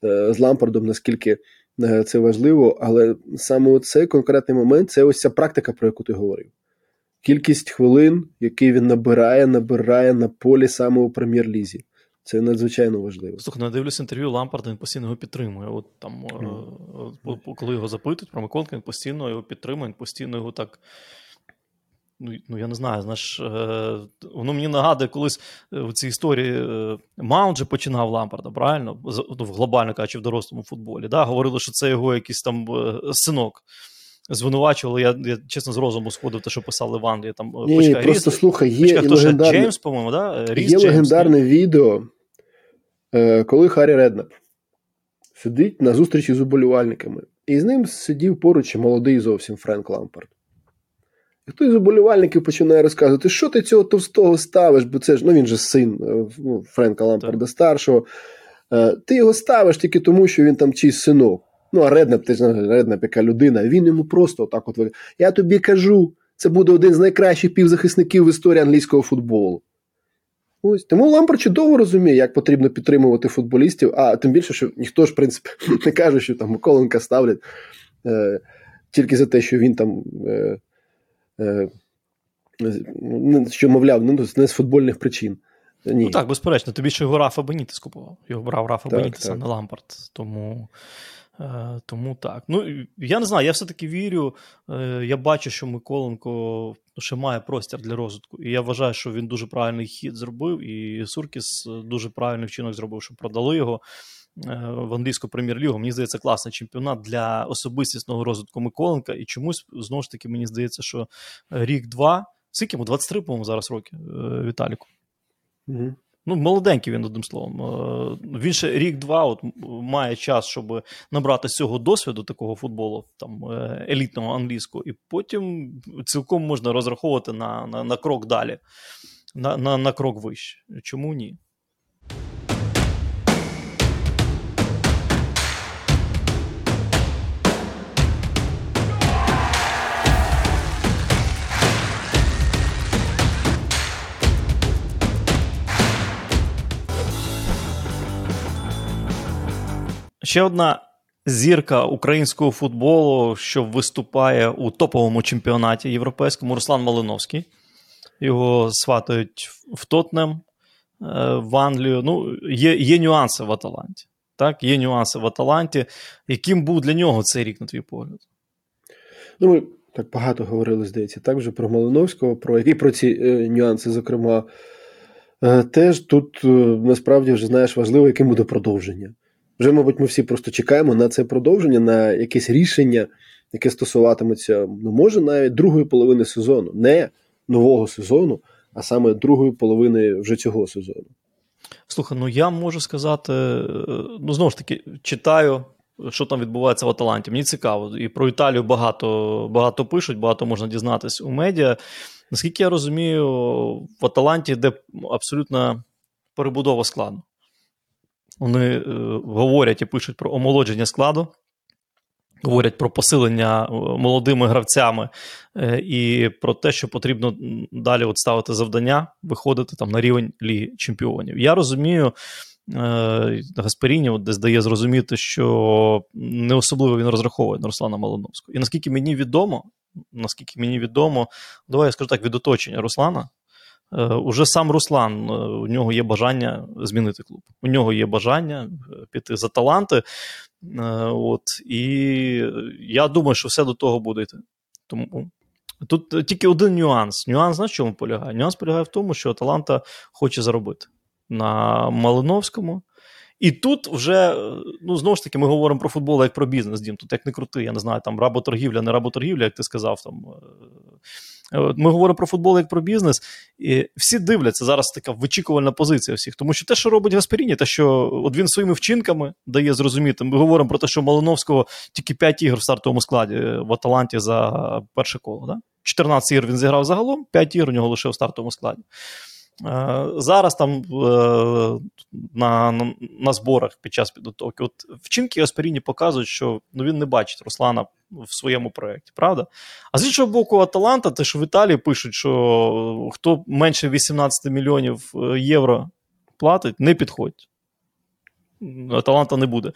е, з Лампардом, наскільки е, це важливо, але саме цей конкретний момент це ось ця практика, про яку ти говорив. Кількість хвилин, які він набирає, набирає на полі саме у прем'єр-лізі. Це надзвичайно важливо. Слухай, ну я дивлюсь інтерв'ю Лампарда, він постійно його підтримує. От там, mm. коли його запитують про Миколенка, він постійно його підтримує, він постійно його так. Ну, ну я не знаю, знаєш, е, воно мені нагадує, колись в цій історії Маунт же починав Лампарда, правильно? Ну, глобально кажучи, в дорослому футболі. Да? Говорили, що це його якийсь там синок. Звинувачували, я я чесно з розуму сходив, те, що писали в Англії. Там, Ні, почекай, Просто Ріс, слухай, є почекай, легендарне, Джеймс, по-моєму, да? Ріс є Джеймс, легендарне відео, коли Харі Реднап сидить на зустрічі з уболівальниками, і з ним сидів поруч молодий зовсім Френк Лампард. І хтось з уболівальників починає розказувати, що ти цього товстого ставиш, бо це ж ну він же син е, ну, Френка Лампарда так. старшого. Е, ти його ставиш тільки тому, що він там чийсь синок. Ну, а Реднап, ти ж Реднап, яка людина, він йому просто отак от Я тобі кажу, це буде один з найкращих півзахисників в історії англійського футболу. Ось тому Лампард чудово розуміє, як потрібно підтримувати футболістів, а тим більше, що ніхто ж в принципі не каже, що там Миколенка ставлять е, тільки за те, що він там. Е, е, що, мовляв, ну, не з футбольних причин. Ні. Ну Так, безперечно, тобі ще його Рафа Бенітес купував. Його брав Рафа Бенітеса, не Лампард. Тому тому так. Ну, Я не знаю, я все-таки вірю. Е, я бачу, що Миколенко ще має простір для розвитку. І я вважаю, що він дуже правильний хід зробив, і Суркіс дуже правильний вчинок зробив, що продали його е, в англійську прем'єр-лігу. Мені здається, класний чемпіонат для особистісного розвитку Миколенка. І чомусь знову ж таки мені здається, що рік-два. Скільки йому? 23, по-моєму, зараз роки Віталіку. Угу. Ну, молоденький він, одним словом. Е, він ще рік-два от має час, щоб набрати з цього досвіду такого футболу, там е, елітного англійського, і потім цілком можна розраховувати на на, на крок далі, на, на, на крок вище. Чому ні? Ще одна зірка українського футболу, що виступає у топовому чемпіонаті європейському, Руслан Малиновський. Його сватають в Тотнем, е, в Англію. Ну, Є є нюанси в Аталанті. Так, Є нюанси в Аталанті. Яким був для нього цей рік, на твій погляд? Ну, ми так багато говорили, здається, так вже про Малиновського, про і про ці е, нюанси, зокрема. Е, теж тут е, насправді вже знаєш важливо, яким буде продовження. Вже, мабуть, ми всі просто чекаємо на це продовження, на якесь рішення, яке стосуватиметься, ну, може, навіть другої половини сезону, не нового сезону, а саме другої половини вже цього сезону. Слухай, ну я можу сказати, е, ну знову ж таки, читаю, що там відбувається в Аталанті. Мені цікаво, і про Італію багато багато пишуть, багато можна дізнатися у медіа. Наскільки я розумію, в Аталанті йде абсолютно перебудова складу. Вони е, говорять і пишуть про омолодження складу. Говорять про посилення е, молодими гравцями е, і про те, що потрібно далі от ставити завдання, виходити там на рівень Ліги Чемпіонів. Я розумію, Гасперіні десь дає зрозуміти, що не особливо він розраховує на Руслана Малиновського. І наскільки мені відомо, наскільки мені відомо, давай я скажу так, від оточення Руслана уже сам Руслан, у нього є бажання змінити клуб. У нього є бажання піти за таланти. От, І я думаю, що все до того буде йти. Тому тут тільки один нюанс. Нюанс на чому полягає? Нюанс полягає в тому, що Аталанта хоче заробити на Малиновському. І тут вже, ну знову ж таки, ми говоримо про футбол як про бізнес, дім. Тут як не крути, я не знаю, там работоргівля, не работоргівля, як ти сказав. там. Е, е, ми говоримо про футбол як про бізнес, і всі дивляться зараз така вичікувальна позиція всіх. Тому що те, що робить Гасперіні, те, що от він своїми вчинками дає зрозуміти. Ми говоримо про те, що Малиновського тільки 5 ігор в стартовому складі в Аталанті за перше коло. Да? 14 ігор він зіграв загалом, 5 ігор у нього лише в стартовому складі. Е, зараз там е, на на, зборах під час підготовки от вчинки Аспіріні показують, що ну, він не бачить Руслана в своєму проєкті, правда? А з іншого боку, Аталанта, те, що в Італії пишуть, що хто менше 18 мільйонів е, євро платить, не підходь. Аталанта не буде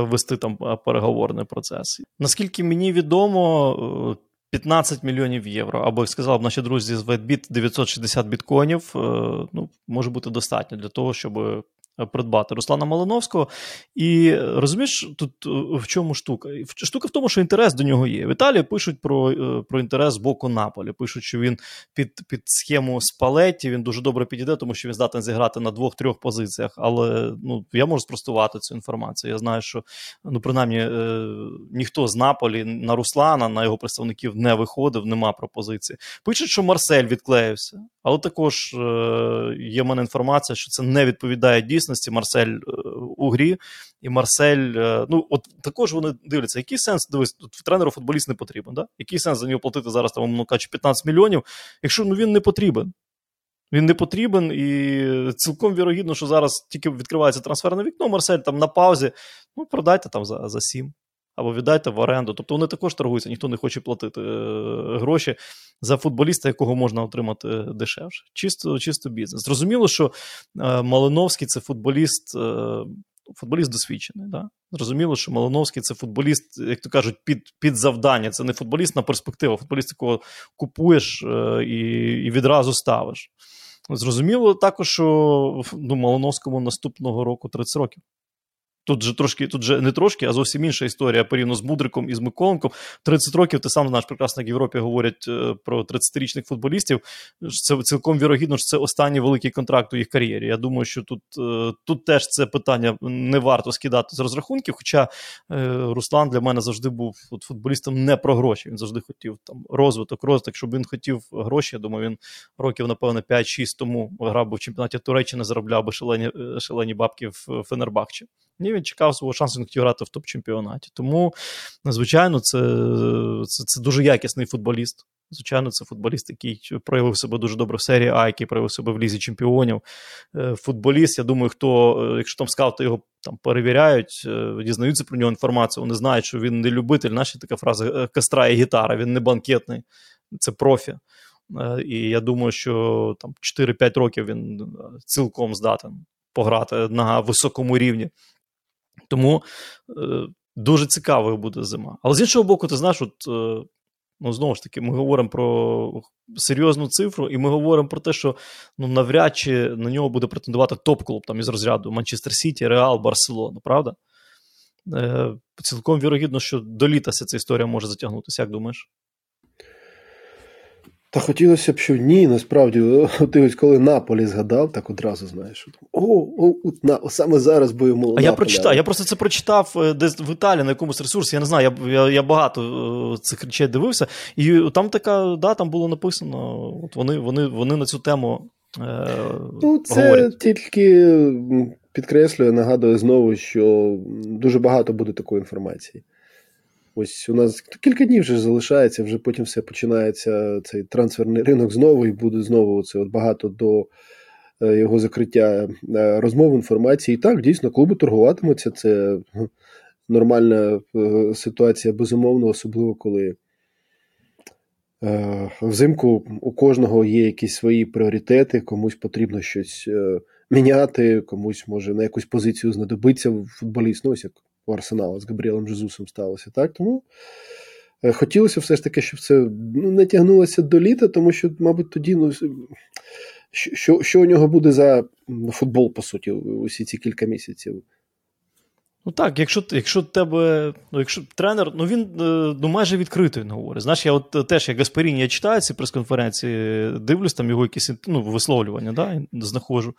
вести там переговорний процес. Наскільки мені відомо, 15 мільйонів євро. Або, як б наші друзі з Ведбіт 960 біткоїнів. Е, ну, може бути достатньо для того, щоб придбати Руслана Малиновського. І розумієш, тут е, в чому штука? Штука в тому, що інтерес до нього є. В Італії пишуть про е, про інтерес з боку Наполі. Пишуть, що він під під схему Спалетті він дуже добре підійде, тому що він здатен зіграти на двох-трьох позиціях. Але ну, я можу спростувати цю інформацію. Я знаю, що ну, принаймні е, ніхто з Наполі на Руслана, на його представників не виходив, нема пропозиції. Пишуть, що Марсель відклеївся. Але також е, є в мене інформація, що це не відповідає дійсності. Марсель е, у грі, і Марсель. Е, ну от також вони дивляться, який сенс дивись, тут тренеру футболіст не потрібен. Да? Який сенс за нього платити зараз там, умовно кажучи, 15 мільйонів, якщо ну, він не потрібен. Він не потрібен, і цілком вірогідно, що зараз тільки відкривається трансферне вікно. Марсель там на паузі. Ну, продайте там за за 7 або віддайте в оренду. Тобто вони також торгуються, ніхто не хоче платити е, гроші за футболіста, якого можна отримати дешевше. Чисто чисто бізнес. Зрозуміло, що е, Малиновський це футболіст. Е, футболіст досвідчений. Да? Зрозуміло, що Малиновський це футболіст, як то кажуть, під під завдання. Це не футболіст на перспективу, футболіст, якого купуєш і і відразу ставиш. Зрозуміло також, що ну, Малиновському наступного року 30 років. Тут же трошки, тут же не трошки, а зовсім інша історія порівняно з Мудриком і з Миколенком. 30 років ти сам знаєш прекрасно, як в Європі говорять е, про 30-річних футболістів. Це цілком вірогідно, що це останній великий контракт у їх кар'єрі. Я думаю, що тут е, тут теж це питання не варто скидати з розрахунків. Хоча е, Руслан для мене завжди був футболістом не про гроші. Він завжди хотів там розвиток, розвиток. Щоб він хотів гроші, я думаю, він років, напевно, 5-6 тому грав би в чемпіонаті Туреччини, заробляв би шалені шалені бабки в Фенербахчі. Ні, він чекав свого шансу хотів грати в топ-чемпіонаті. Тому, звичайно, це, це, це дуже якісний футболіст. Звичайно, це футболіст, який проявив себе дуже добре в серії А, який проявив себе в лізі чемпіонів. Е, футболіст, я думаю, хто, е, якщо там скаути його там перевіряють, е, дізнаються про нього інформацію, вони знають, що він не любитель. Наші така фраза кастра і гітара, він не банкетний, це профі. І я думаю, що там 4-5 років він цілком здатен пограти на високому рівні. Тому е, дуже цікавою буде зима. Але з іншого боку, ти знаєш, от, е, ну, знову ж таки, ми говоримо про серйозну цифру, і ми говоримо про те, що ну, навряд чи на нього буде претендувати топ-клуб там із розряду Манчестер Сіті, Реал, Барселона, правда? Е, Цілком вірогідно, що до літа ця історія може затягнутися. Як думаєш? Та хотілося б, що ні, насправді, ти ось коли Наполі згадав, так одразу знаєш. О, о, на, саме зараз йому. А Наполі. я прочитав, я просто це прочитав е, десь в Італії на якомусь ресурсі. Я не знаю, я я, я багато е, цих речей дивився, і там така, да, там було написано, от вони вони, вони на цю тему. Е, Ну, це говорять. тільки підкреслює, нагадує знову, що дуже багато буде такої інформації. Ось у нас кілька днів вже залишається, вже потім все починається цей трансферний ринок знову, і буде знову це от багато до е, його закриття е, розмов інформації. І так, дійсно, клуби торгуватимуться. Це нормальна е, ситуація, безумовно, особливо коли взимку у кожного є якісь свої пріоритети, комусь потрібно щось міняти, комусь може на якусь позицію знадобиться футболіст. Ну, ось як у Арсенала з Габріелем Жезусом сталося. так? Тому е, хотілося все ж таки, щоб це ну, не тягнулося до літа, тому що, мабуть, тоді ну, що що у нього буде за футбол, по суті, усі ці кілька місяців? Ну так, якщо якщо тебе, ну якщо тренер, ну він е, ну майже відкрито він говорить. Знаєш, я от е, теж як Гаспаріні, я читаю ці прес-конференції, дивлюсь там його якісь ну, висловлювання, да, знаходжу.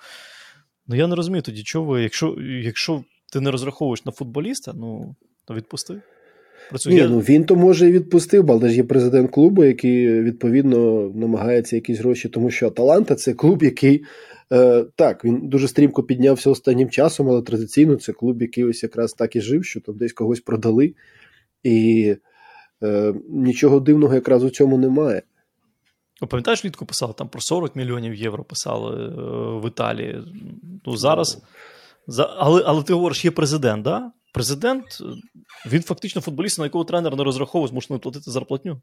Ну я не розумію тоді, чого ви, якщо якщо ти не розраховуєш на футболіста, ну то відпусти. Ні, ну він то може і відпустив, але ж є президент клубу, який відповідно намагається якісь гроші, тому що Аталанта це клуб, який е, так, він дуже стрімко піднявся останнім часом, але традиційно це клуб, який ось якраз так і жив, що там десь когось продали, і е, нічого дивного якраз у цьому немає. Пам'ятаєш, влітку писали там про 40 мільйонів євро писали е, в Італії. Ну зараз. За, Але але ти говориш, є президент, да? Президент, він фактично футболіст, на якого тренер не розраховує, змушений платити зарплатню.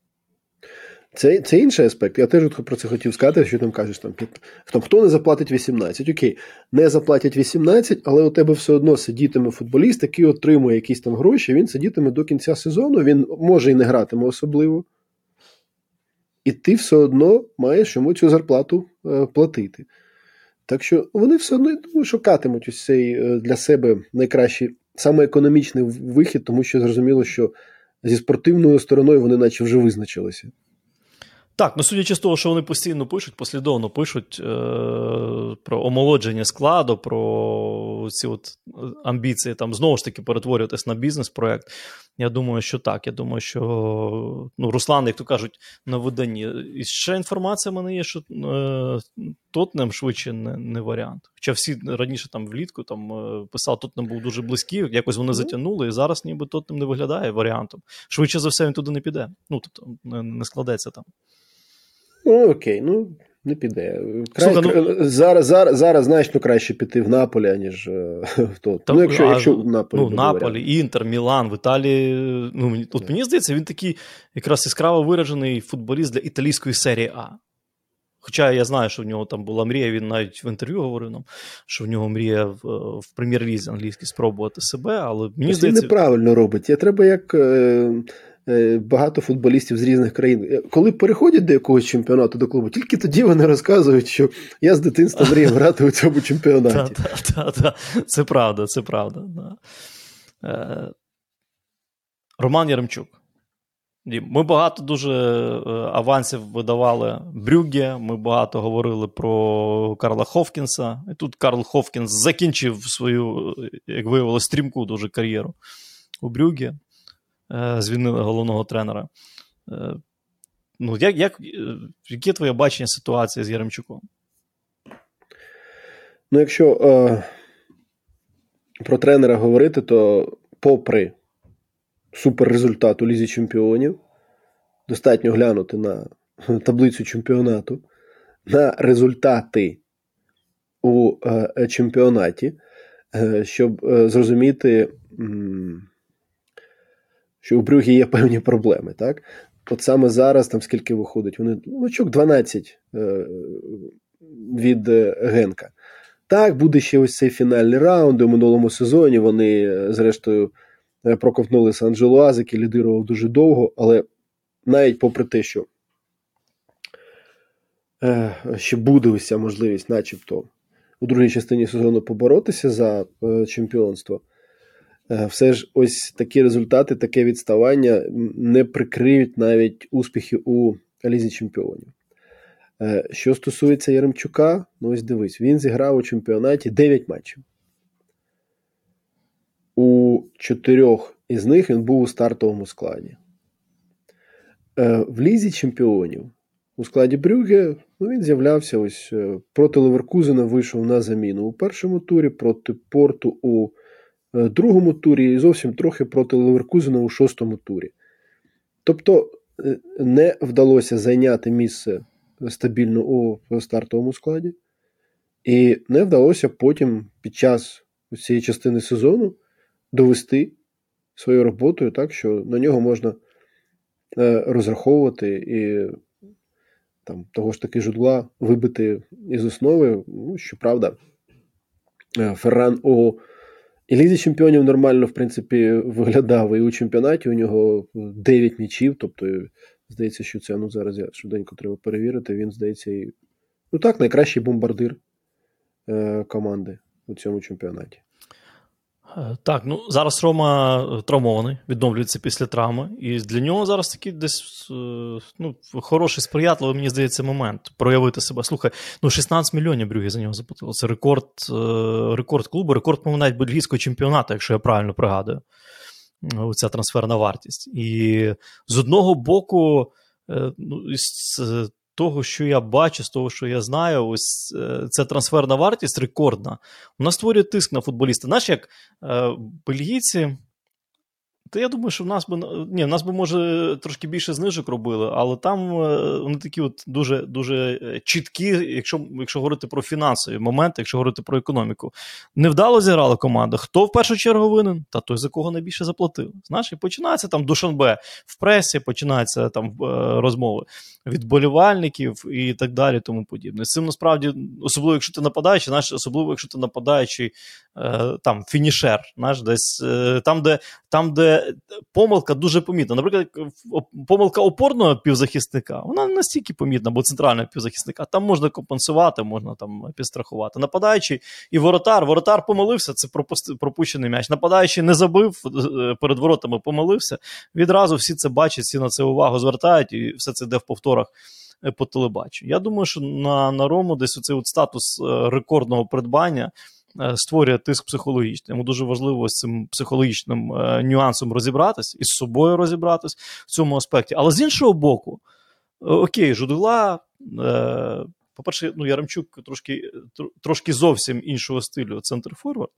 Це це інший аспект. Я теж про це хотів сказати, що там кажеш, там, там хто не заплатить 18. Окей, не заплатять 18, але у тебе все одно сидітиме футболіст, який отримує якісь там гроші, він сидітиме до кінця сезону, він може і не гратиме особливо. І ти все одно маєш йому цю зарплату е, платити. Так що вони все одно думаю, шукатимуть ось цей е, для себе найкращий, саме економічний вихід, тому що зрозуміло, що зі спортивною стороною вони наче вже визначилися. Так, ну судячи з того, що вони постійно пишуть, послідовно пишуть е, про омолодження складу, про ці от е, амбіції там знову ж таки перетворюватись на бізнес-проект. Я думаю, що так. Я думаю, що ну, Руслан, як то кажуть, на виданні. І ще інформація в мене є, що е, Тотнем швидше не не варіант. Хоча всі раніше там влітку там е, писав, Тотнем був дуже близький, якось вони затягнули, і зараз ніби Тотнем не виглядає варіантом. Швидше за все, він туди не піде. Ну, тобто не, не складеться там. Ну, окей, ну не піде. Край, Слуха, ну... Зараз зараз, зараз значно краще піти в Наполі, аніж е, в тот. Та, ну, якщо, а, якщо в Наполі. Ну, Наполі, Інтер, Мілан, в Італії. Ну, От мені здається, він такий якраз яскраво виражений футболіст для італійської серії А. Хоча я знаю, що в нього там була мрія, він навіть в інтерв'ю говорив нам, що в нього мрія в, в прем'єр-лізі англійській спробувати себе, але мені здається... Він неправильно робить. Я треба як. Е... Багато футболістів з різних країн. Е, коли переходять до якогось чемпіонату до клубу, тільки тоді вони розказують, що я з дитинства мріяв грати у цьому чемпіонаті. Це правда, це правда. Е, Роман Яремчук. Ми багато дуже авансів видавали Брюгге, ми багато говорили про Карла Ховкінса. І тут Карл Ховкінс закінчив свою, як виявилось, стрімку дуже кар'єру у Брюгге. Е, звільнили головного тренера. Е, ну, як, як, е, Яке твоє бачення ситуації з Яремчуком? Ну, якщо е, про тренера говорити, то попри суперрезультат у Лізі Чемпіонів, достатньо глянути на таблицю чемпіонату, на результати у е, чемпіонаті, е, щоб е, зрозуміти. М- що у Брюгі є певні проблеми. так? От саме зараз, там скільки виходить, вони ну, очок 12 е, від е, Генка. Так, буде ще ось цей фінальний раунд. У минулому сезоні вони, е, зрештою, е, проковтнули Сан-Джело Аз, який лідирував дуже довго, але навіть попри те, що е, ще буде ось ця можливість, начебто, у другій частині сезону поборотися за е, чемпіонство. Е, все ж ось такі результати, таке відставання не прикриють навіть успіхи у Лізі Чемпіонів. Е, що стосується Яремчука, ну ось дивись, він зіграв у чемпіонаті 9 матчів. У чотирьох із них він був у стартовому складі. Е, в Лізі Чемпіонів у складі Брюге ну, він з'являвся ось проти Леверкузена вийшов на заміну у першому турі, проти Порту у другому турі і зовсім трохи проти Леверкузена у шостому турі. Тобто е, не вдалося зайняти місце стабільно у стартовому складі, і не вдалося потім під час цієї частини сезону довести свою роботою так, що на нього можна е, розраховувати і там, того ж таки жудла вибити із основи. Ну, Щоправда, Ферран у і Лізі чемпіонів нормально, в принципі, виглядав. І у чемпіонаті у нього 9 м'ячів. Тобто, здається, що це ну зараз я швиденько треба перевірити. Він, здається, і Ну так, найкращий бомбардир е, команди у цьому чемпіонаті. Е, так, ну зараз Рома е, травмований, відновлюється після травми. І для нього зараз такий десь е, ну, хороший, сприятливий, мені здається, момент проявити себе. Слухай, ну 16 мільйонів брюги за нього заплатили. Це рекорд рекорд клубу, рекорд, по навіть бельгійського чемпіонату, якщо я правильно пригадую. Ця трансферна вартість. І з одного боку, ну, того, що я бачу, з того, що я знаю, ось е, ця трансферна вартість рекордна. Вона створює тиск на футболіста. Знаєш, як е, бельгійці та я думаю, що в нас би ні, в нас би, може, трошки більше знижок робили, але там е, вони такі от дуже дуже е, чіткі, якщо якщо говорити про фінансові моменти, якщо говорити про економіку. Невдало зіграла команда. Хто в першу чергу винен? Та той, за кого найбільше заплатили. Знаєш, і починається там Душанбе в пресі, починаються там е, розмови від болівальників і так далі, тому подібне. З цим насправді, особливо, якщо ти нападаючий, знаєш, особливо, якщо ти нападаючий там фінішер, знаєш, десь там, де там, де помилка дуже помітна. Наприклад, помилка опорного півзахисника, вона не настільки помітна, бо центрального півзахисника. Там можна компенсувати, можна там підстрахувати. Нападаючий і воротар. Воротар помилився, це пропущений м'яч. Нападаючий не забив е, перед воротами, помилився. Відразу всі це бачать, всі на це увагу звертають, і все це йде в повторах. Е, по телебаченню. Я думаю, що на на Рому десь оцей от статус е, рекордного придбання Е, створює тиск психологічний. Йому дуже важливо з цим психологічним е, нюансом розібратись і з собою розібратись в цьому аспекті. Але з іншого боку, е, окей, Жудила. По-перше, ну, Яремчук трошки трошки зовсім іншого стилю центр форвард.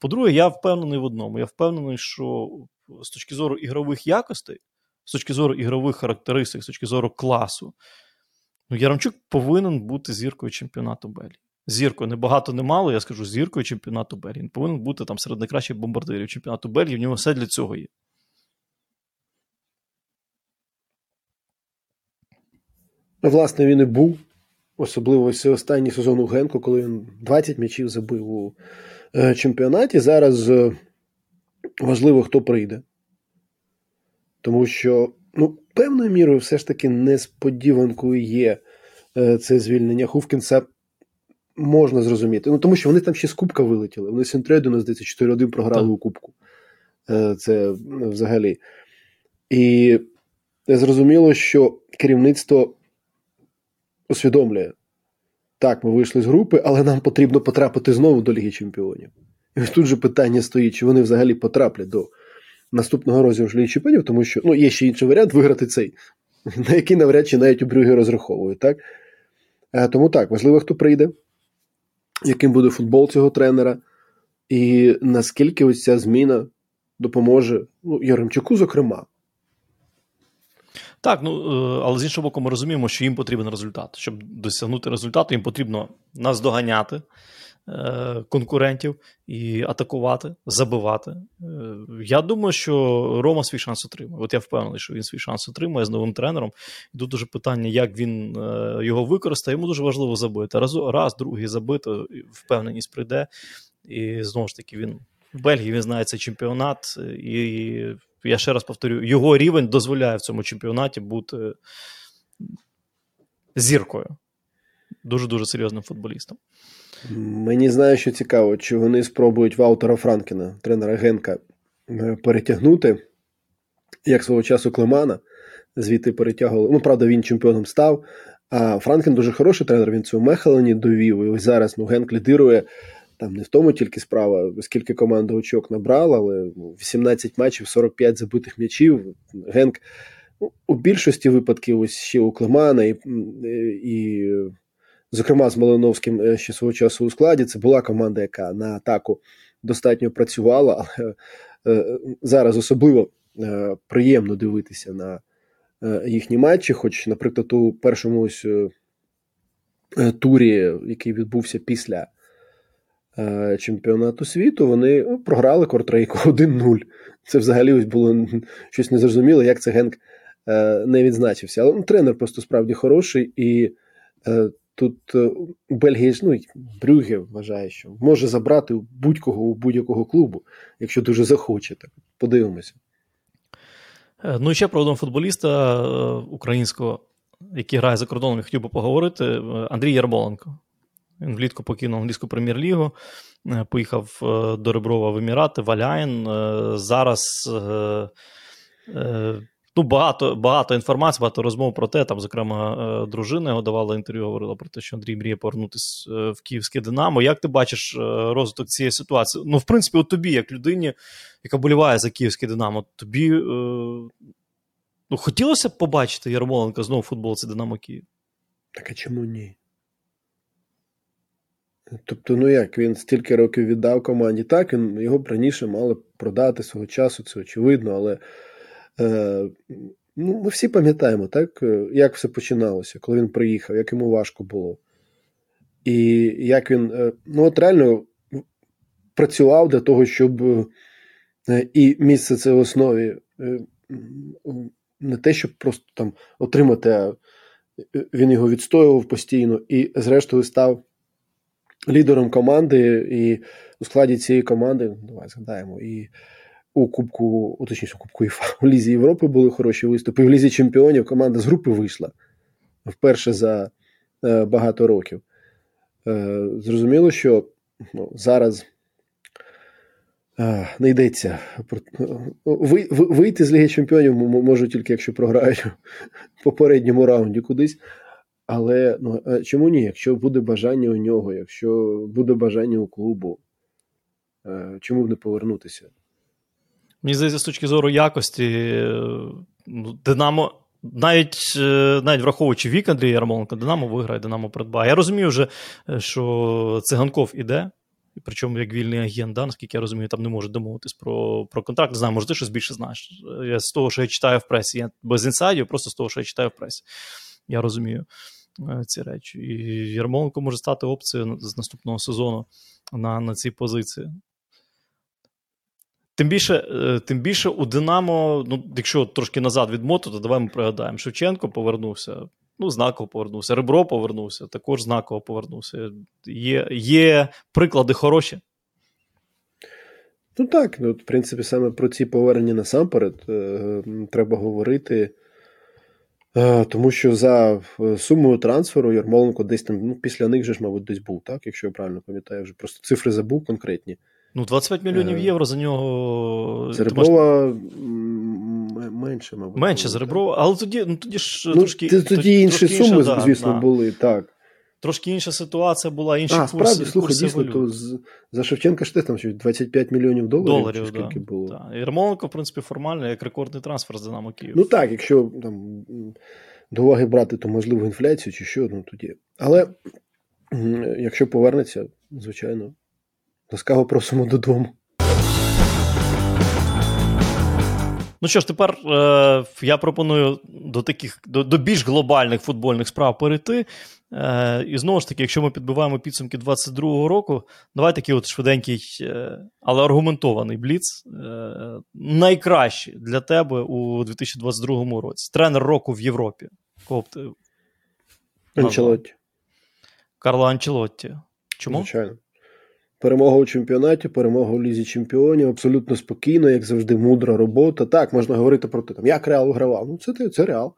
По-друге, я впевнений в одному. Я впевнений, що з точки зору ігрових якостей, з точки зору ігрових характеристик, з точки зору класу, ну, Яремчук повинен бути зіркою чемпіонату Белії зіркою. Небагато не мало, я скажу, зіркою чемпіонату Бельгії. Він повинен бути там серед найкращих бомбардирів чемпіонату Бельгії. В нього все для цього є. Власне, він і був. Особливо ось останній сезон у Генку, коли він 20 м'ячів забив у е, чемпіонаті. Зараз е, важливо, хто прийде. Тому що, ну, певною мірою, все ж таки несподіванкою є е, це звільнення Хувкінса можна зрозуміти. Ну тому що вони там ще з Кубка вилетіли. Вони Сентрейду, здається, 4-1 програли так. у Кубку. Е, це взагалі. І зрозуміло, що керівництво усвідомлює. Так, ми вийшли з групи, але нам потрібно потрапити знову до Ліги Чемпіонів. І ось тут же питання стоїть, чи вони взагалі потраплять до наступного розіграшу Ліги Чемпіонів, тому що ну, є ще інший варіант виграти цей, на який навряд чи навіть у Брюги розраховують. Так? Е, тому так, важливо, хто прийде яким буде футбол цього тренера, і наскільки ось ця зміна допоможе ну, Яремчуку, зокрема. Так, ну е, але з іншого боку, ми розуміємо, що їм потрібен результат. Щоб досягнути результату, їм потрібно наздоганяти конкурентів і атакувати, забивати. Е, я думаю, що Рома свій шанс отримає. От я впевнений, що він свій шанс отримає з новим тренером. І тут дуже питання, як він його використає. Йому дуже важливо забити. Раз, раз другий забити, впевненість прийде. І знову ж таки, він в Бельгії він знає цей чемпіонат. і я ще раз повторю, його рівень дозволяє в цьому чемпіонаті бути зіркою. Дуже-дуже серйозним футболістом. Мені знає, що цікаво, чи вони спробують Ваутера Франкіна, тренера Генка, е, перетягнути, як свого часу Клемана, звідти перетягували. Ну, правда, він чемпіоном став. А Вранкен дуже хороший тренер, він цього Мехелен і довів. І ось зараз ну, Генк лідирує там не в тому тільки справа, скільки команда очок набрала, але 18 матчів, 45 забитих м'ячів. Генк ну, у більшості випадків ось ще у Клемана і, і зокрема з Малиновським е, ще свого часу у складі. Це була команда, яка на атаку достатньо працювала, але е, зараз особливо е, приємно дивитися на їхні матчі. Хоч, наприклад, у першому ось турі, який відбувся після. Е, чемпіонату світу, вони ну, програли Кортрейку 1-0. Це взагалі ось було щось незрозуміле, як це Генк е, не відзначився. Але ну, тренер просто справді хороший, і е, тут Бельгія ну, Брюге вважає, що може забрати будь-кого у будь-якого клубу, якщо дуже захоче. Так подивимося. Ну і ще про одного футболіста українського який грає за кордоном, я хотів би поговорити. Андрій Ярмоленко. Він влітку покинув англійську прем'єр-лігу, поїхав до Реброва в Емірати, в Зараз ну, багато багато інформації, багато розмов про те. Там, зокрема, е, дружина його давала інтерв'ю, говорила про те, що Андрій мріє повернутися е, в Київське Динамо. Як ти бачиш е, розвиток цієї ситуації? Ну, в принципі, от тобі, як людині, яка боліває за Київське Динамо, тобі ну, хотілося б побачити Ярмоленка знову в футболці Динамо Київ? Так а чому ні? Тобто, ну як, він стільки років віддав команді, так, він його раніше мали продати свого часу, це очевидно, але ну, Ми всі пам'ятаємо, так, е, як все починалося, коли він приїхав, як йому важко було. І як він е, ну, от реально працював для того, щоб і місце це в основі не те, щоб просто там отримати, а він його відстоював постійно і, зрештою, став лідером команди, і у складі цієї команди, давай згадаємо, і у Кубку, точніше, у Кубку ІФА, у Лізі Європи були хороші виступи. В Лізі Чемпіонів команда з групи вийшла вперше за е, багато років. Е, зрозуміло, що ну, зараз е, не йдеться. Ви, вийти з Ліги Чемпіонів можуть тільки, якщо програють в попередньому раунді кудись. Але ну, чому ні? Якщо буде бажання у нього, якщо буде бажання у клубу, чому б не повернутися? Мені здається, з точки зору якості, е, ну, Динамо. Навіть е, навіть враховуючи вік Андрія Ярмоленка, Динамо виграє, Динамо придбає. Я розумію вже, е, що циганков іде, причому як вільний агент, да, наскільки я розумію, там не може домовитись про про контракт. Не знаю, може, ти щось більше знаєш. Я З того, що я читаю в пресі, я без інсайдів, просто з того, що я читаю в пресі. Я розумію ці речі. І Ярмоленко може стати опцією з наступного сезону на, на цій позиції. Тим більше е, тим більше у Динамо, ну, якщо трошки назад від моту, то давай ми пригадаємо. Шевченко повернувся, ну, знаково повернувся. Ребро повернувся, також знаково повернувся. Є є приклади хороші. Ну так, ну, в принципі, саме про ці повернення насамперед е, треба говорити. Е, тому що за е, сумою трансферу Ярмоленко десь там ну, після них же ж, мабуть, десь був, так, якщо я правильно пам'ятаю, вже просто цифри забув конкретні. Ну, 25 мільйонів е, євро за нього. Реброва менше, мабуть. Менше за Реброва, але тоді ну, тоді ж ну, трошки. Тоді, тоді інші трошки суми, інша, звісно, да. були, так. Трошки інша ситуація була, інші а, курси. справді, слухай, дійсно, то за Шевченка ж там 25 мільйонів доларів. Доларів, чи скільки да. було. Да. І Ярмоленко, в принципі, формально як рекордний трансфер з Динамо Київ. Ну так, якщо там до уваги брати, то можливо інфляцію чи що, ну тоді. Але якщо повернеться, звичайно, ласкаво просимо додому. Ну що ж, тепер е, я пропоную до таких до, до більш глобальних футбольних справ перейти. Е, І знову ж таки, якщо ми підбиваємо підсумки 22-го року, давай такий от швиденький, е, але аргументований бліц. Е, найкращий для тебе у 2022 році. Тренер року в Європі. Кого б ти Анчелотті. Карло Анчелотті. Чому? Звичайно. Перемога у чемпіонаті, перемога у лізі чемпіонів, абсолютно спокійно, як завжди, мудра робота. Так, можна говорити про те, там, як Реал вигравав. Ну, це це Реал.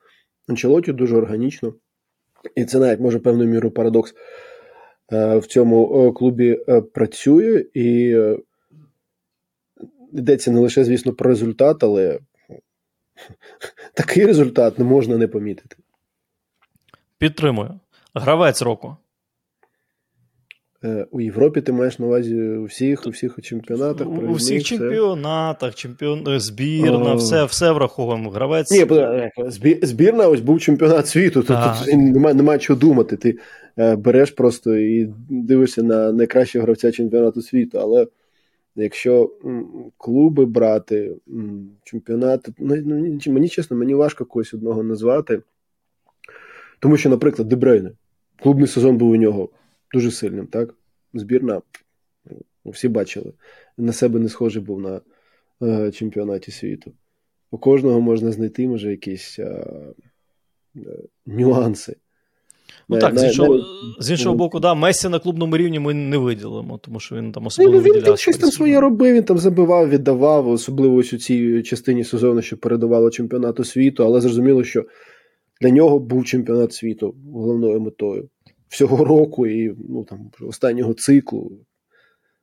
Анчелоті дуже органічно. І це навіть може певною мірою парадокс е, в цьому е, клубі е, працює. І йдеться не лише, звісно, про результат, але такий результат не можна не помітити. Підтримую. Гравець року. Е, у Європі ти маєш на увазі у всіх у всіх чемпіонатах. У всіх чемпіонатах, чемпіон... Е, збірна, все все враховуємо. Гравець. Ні, збірна ось був чемпіонат світу, тут, тут немає немає чого думати. Ти е, береш просто і дивишся на найкращого гравця чемпіонату світу. Але якщо клуби брати, чемпіонат, ну, ну мені чесно, мені важко когось одного назвати. Тому що, наприклад, Дебрейне, клубний сезон був у нього дуже сильним, так? Збірна, ну, всі бачили, на себе не схожий був на е, чемпіонаті світу. У кожного можна знайти, може, якісь е, е, нюанси. Ну так, на, з іншого на... з іншого боку, да, Месі на клубному рівні ми не виділимо, тому що він там особливо. Ну, він там щось там своє робив, він там забивав, віддавав, особливо ось у цій частині сезону, що передавало чемпіонату світу, але зрозуміло, що Для нього був чемпіонат світу головною метою всього року і ну, там, останнього циклу.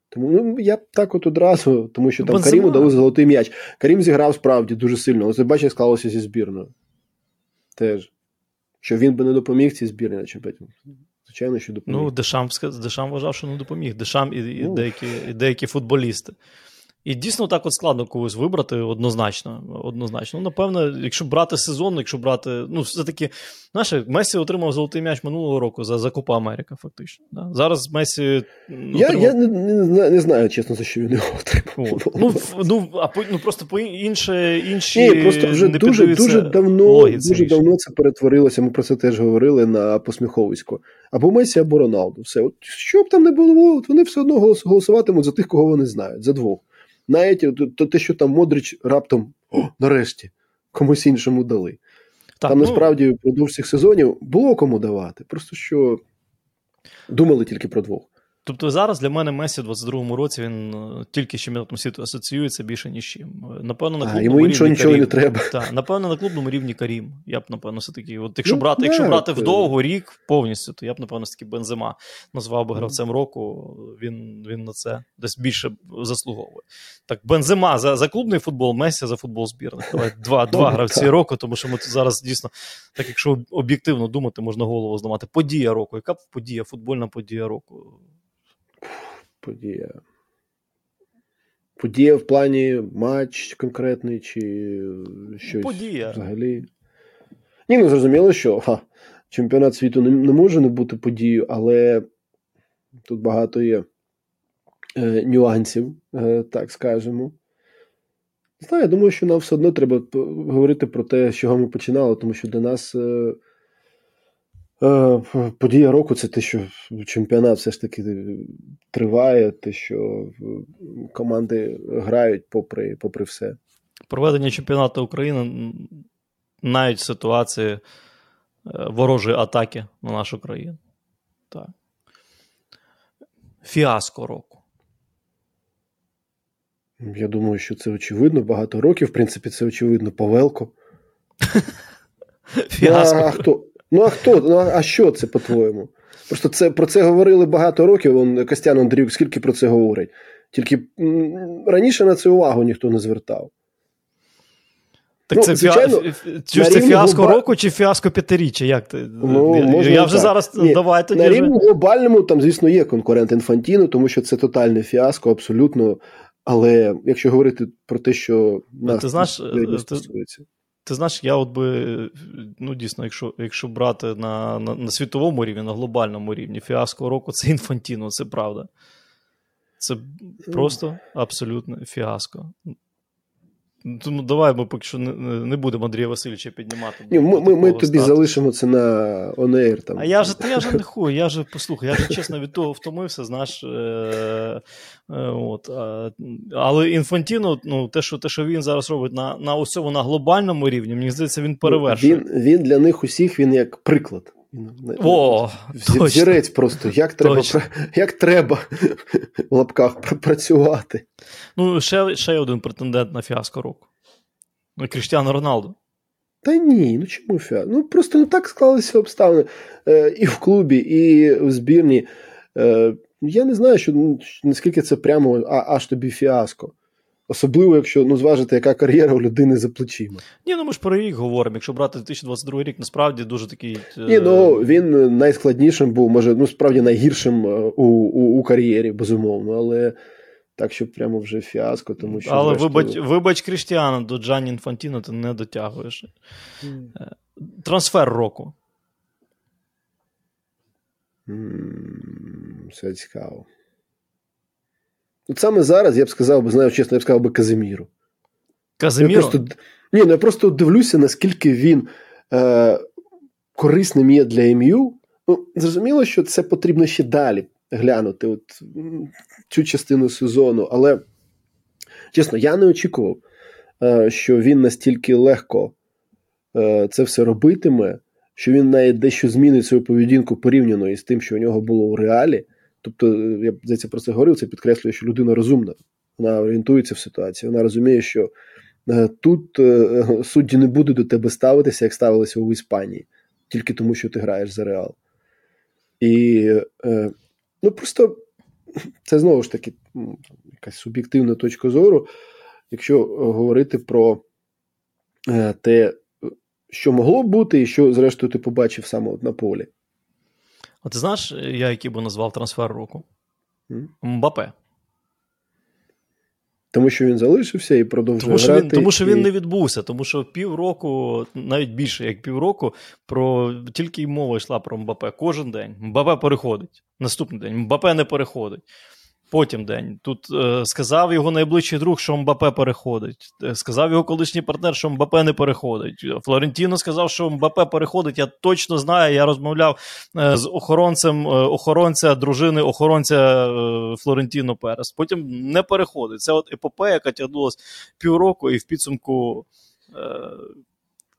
Тому ну, я б так от одразу, тому що там Бензима. Каріму дали золотий м'яч. Карім зіграв справді дуже сильно. Ось бачиш, склалося зі збірною. Теж. Що він би не допоміг цій збірні на чемпіонаті. Звичайно, що допоміг. Ну, Дешам, Дешам вважав, що не допоміг. Дешам і, і, ну. деякі, і деякі футболісти. І дійсно так от складно когось вибрати однозначно. однозначно. Ну, Напевно, якщо брати сезон, якщо брати. Ну, все-таки, знаєш, Месі отримав золотий м'яч минулого року за за Купа Америка, фактично. Да? Зараз Месі. Я отримав... я не, не, не знаю, чесно, за що він його отримав. Ну, ну, а по, ну просто по інше, інші. Ні, просто вже не дуже дуже давно дуже давно це перетворилося. Ми про це теж говорили на посміховисько. Або Месі, або Роналду. Все. От Що б там не було, от вони все одно голосуватимуть за тих, кого вони знають, за двох. Навіть то те, що там Модрич раптом о, нарешті комусь іншому дали. Так, там ну... насправді впродовж цих сезонів було кому давати. Просто що думали тільки про двох. Тобто зараз для мене Месі в 22-му році він е, тільки з чемпіонатом світу асоціюється більше ніж чим. Напевно, на клубному а, йому іншого нічого Карім. не треба. Так, напевно, на клубному рівні Карім. Я б, напевно, все-таки. От якщо ну, брати, якщо брати вдовго рік повністю, то я б, напевно, все таки Бензема назвав би гравцем року. Він він на це десь більше заслуговує. Так, Бензема за за клубний футбол, Месі за футбол збірних. Два два гравці року, тому що ми тут зараз дійсно, так якщо об'єктивно думати, можна голову зламати. Подія року. Яка подія, футбольна подія року? Подія. Подія в плані матч конкретний, чи щось подія. взагалі. Ні, ну зрозуміло, що ха, чемпіонат світу не, не може не бути подією, але тут багато є е, нюансів, е, так скажемо. Знаю, я думаю, що нам все одно треба говорити про те, з чого ми починали, тому що для нас. Е, подія року це те, що чемпіонат все ж таки триває, те, що команди грають попри попри все. Проведення чемпіонату України навіть в ситуації е, ворожої атаки на нашу країну. Так. Фіаско року. Я думаю, що це очевидно. Багато років, в принципі, це очевидно Павелко. Фіаско. А, хто? Ну а хто? Ну а що це по-твоєму? Просто це про це говорили багато років. Вон Костян Андріюк скільки про це говорить. Тільки раніше на це увагу ніхто не звертав. Так ну, це звичайно, фі... це фіаско глоба... року чи фіаско п'ятиріччя? Як ти? Ну, я, можна я вже зараз Ні, давай тоді. На рівні глобальному там, звісно, є конкурент Інфантіно, тому що це тотальне фіаско, абсолютно. Але якщо говорити про те, що нас ти знаєш, е, стосується. Ти знаєш, я от би, ну дійсно, якщо якщо брати на на, на світовому рівні, на глобальному рівні, фіаско року це інфантіно, це правда. Це просто абсолютне фіаско. Тому давай ми поки що не, не будемо Андрія Васильовича піднімати. Ні, Ми ми, ми тобі залишимо це на онеєр. Там. А я вже я вже не хую, я вже послухай, я вже чесно від того втомився, знаєш. Е, е, от, а, Але Інфантіно, ну, те, що те, що він зараз робить на на усьому на глобальному рівні, мені здається, він перевершує. Він він для них усіх він як приклад. О, Зірець просто, як треба точно. як треба в лапках працювати. Ну, ще ще один претендент на фіаско року. Ну, Кріштіану Роналду. Та ні, ну чому фіаско? Ну просто не так склалися обставини е, і в клубі, і в збірні. Е, Я не знаю, що ну, наскільки це прямо а, аж тобі фіаско. Особливо, якщо ну, зважити, яка кар'єра у людини за плечима. Ні, ну ми ж про рік говоримо. Якщо брати 2022 рік, насправді дуже такий. Ні, ну він найскладнішим був, може, ну справді найгіршим е, у у, у кар'єрі, безумовно, але так, що прямо вже фіаско, тому що. Але зрештою... вибач вибач Кріштіану до Джані Інфантіно, ти не дотягуєш. Mm. Трансфер року. Mm, все цікаво. От саме зараз я б сказав, би, знаю, чесно, я б сказав би Казиміру. Казиміру? Я просто, ні, ну я просто дивлюся, наскільки він е, корисним є для МЮ. Ну, Зрозуміло, що це потрібно ще далі глянути от, цю частину сезону. Але, чесно, я не очікував, е, що він настільки легко е, це все робитиме, що він навіть дещо змінить свою поведінку порівняно із тим, що у нього було у реалі. Тобто, я здається, про це говорив, це підкреслює, що людина розумна, вона орієнтується в ситуації, вона розуміє, що Тут судді не будуть до тебе ставитися, як ставилися у Іспанії, тільки тому, що ти граєш за реал. І ну просто це знову ж таки якась суб'єктивна точка зору, якщо говорити про те, що могло б бути, і що, зрештою, ти побачив саме на полі. А ти знаєш, я який би назвав трансфер року? Мбапе. Тому що він залишився і продовжує тому, що грати. Він, тому що і... він не відбувся, тому що півроку, навіть більше як півроку, про тільки й мова йшла про Мбапе. Кожен день. Мбапе переходить. Наступний день. Мбапе не переходить. Потім день. Тут е, сказав його найближчий друг, що Мбапе переходить. Е, сказав його колишній партнер, що Мбапе не переходить. Флорентіно сказав, що Мбапе переходить. Я точно знаю. Я розмовляв е, з охоронцем е, охоронця дружини, охоронця е, Флорентіно Перес. Потім не переходить. Це от епопея, яка тягнулася півроку, і в підсумку. Е,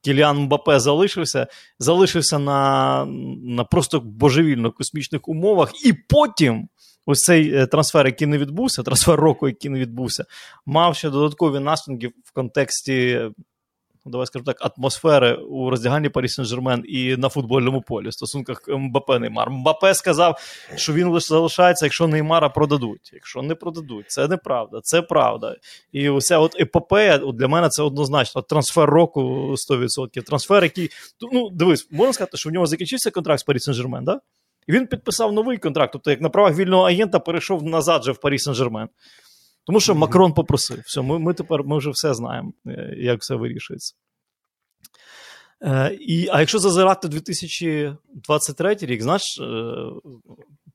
Кіліан Мбапе залишився, залишився на на просто божевільно космічних умовах, і потім ось цей е, трансфер, який не відбувся, трансфер року, який не відбувся, мав ще додаткові наслідки в контексті. Ну, давай скажемо так, атмосфери у роздягальні Парі Сен-Жермен і на футбольному полі в стосунках Мбапе Неймар. Мбапе сказав, що він лише залишається, якщо Неймара продадуть. Якщо не продадуть, це неправда, це правда. І оця от епопея от для мене це однозначно. Трансфер року 100%. Трансфер, який ну дивись, можна сказати, що в нього закінчився контракт з Парі Сен-Жермен, да? І він підписав новий контракт, тобто, як на правах вільного агента перейшов назад же в Парі Сен-Жермен. Тому що Макрон попросив. Все, ми ми тепер ми вже все знаємо, е, як все вирішується. Е, і, А якщо зазирати 2023 рік, знаєш, е,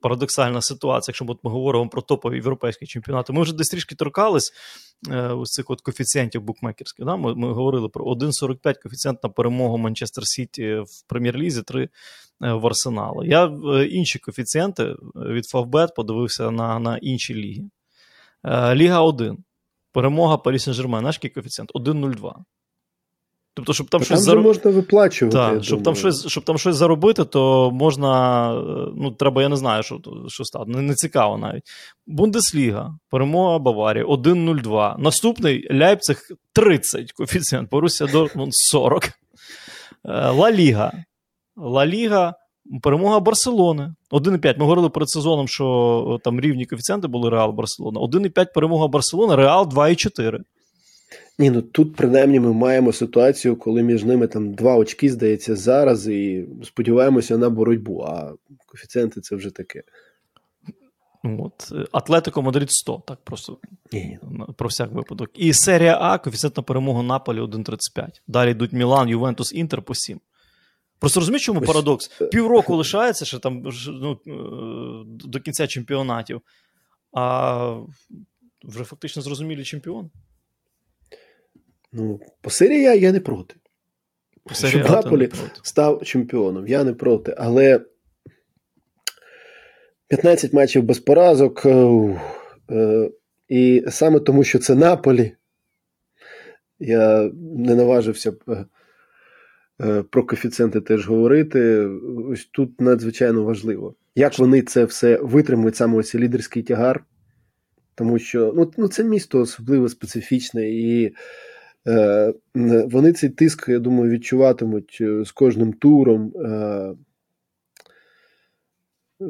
парадоксальна ситуація, якщо ми говоримо про топові європейські чемпіонати, ми вже десь трішки торкались ось цих от коефіцієнтів букмекерських. Да? Ми ми говорили про 1,45 коефіцієнт на перемогу Манчестер Сіті в прем'єр-лізі, 3 в Арсенал. Я інші коефіцієнти від Фавбет подивився на, на інші ліги. Е, Ліга 1. Перемога Парі Сен-Жермен. Наш коефіцієнт? 1,02. Тобто, щоб там Та щось там зароб... можна виплачувати. Так, щоб там щось щоб там щось заробити, то можна. Ну, треба, я не знаю, що що стати. Не, не цікаво навіть. Бундесліга, перемога Баварії 1,02. Наступний Ляйпциг 30 коефіцієнт. Борусsia Дортмунд 40. Е, Ла Ліга. Ла Ліга Перемога Барселони. 1,5. Ми говорили перед сезоном, що там рівні коефіцієнти були Реал Барселона. 1,5 перемога Барселони, Реал 2,4. Ні, ну тут принаймні ми маємо ситуацію, коли між ними там два очки, здається, зараз, і сподіваємося на боротьбу. А коефіцієнти це вже таке. От, Атлетико Мадрид 100, так просто Ні. про всяк випадок. І серія А, коефіцієнт на перемогу Наполі 1,35. Далі йдуть Мілан, Ювентус, Інтер по 7. Просто розумієш, чому парадокс? Е, Півроку лишається ще там ну, е, до кінця чемпіонатів, а вже фактично зрозумілі чемпіон. Ну, по серії я, не проти. По серії Щоб Наполі став чемпіоном. Я не проти. Але 15 матчів без поразок. Е, і саме тому, що це Наполі, я не наважився б. Е, про коефіцієнти теж говорити. Ось тут надзвичайно важливо, як вони це все витримують, саме ось лідерський тягар, тому що ну, ну це місто особливо специфічне, і е, вони цей тиск, я думаю, відчуватимуть е, з кожним туром. Е,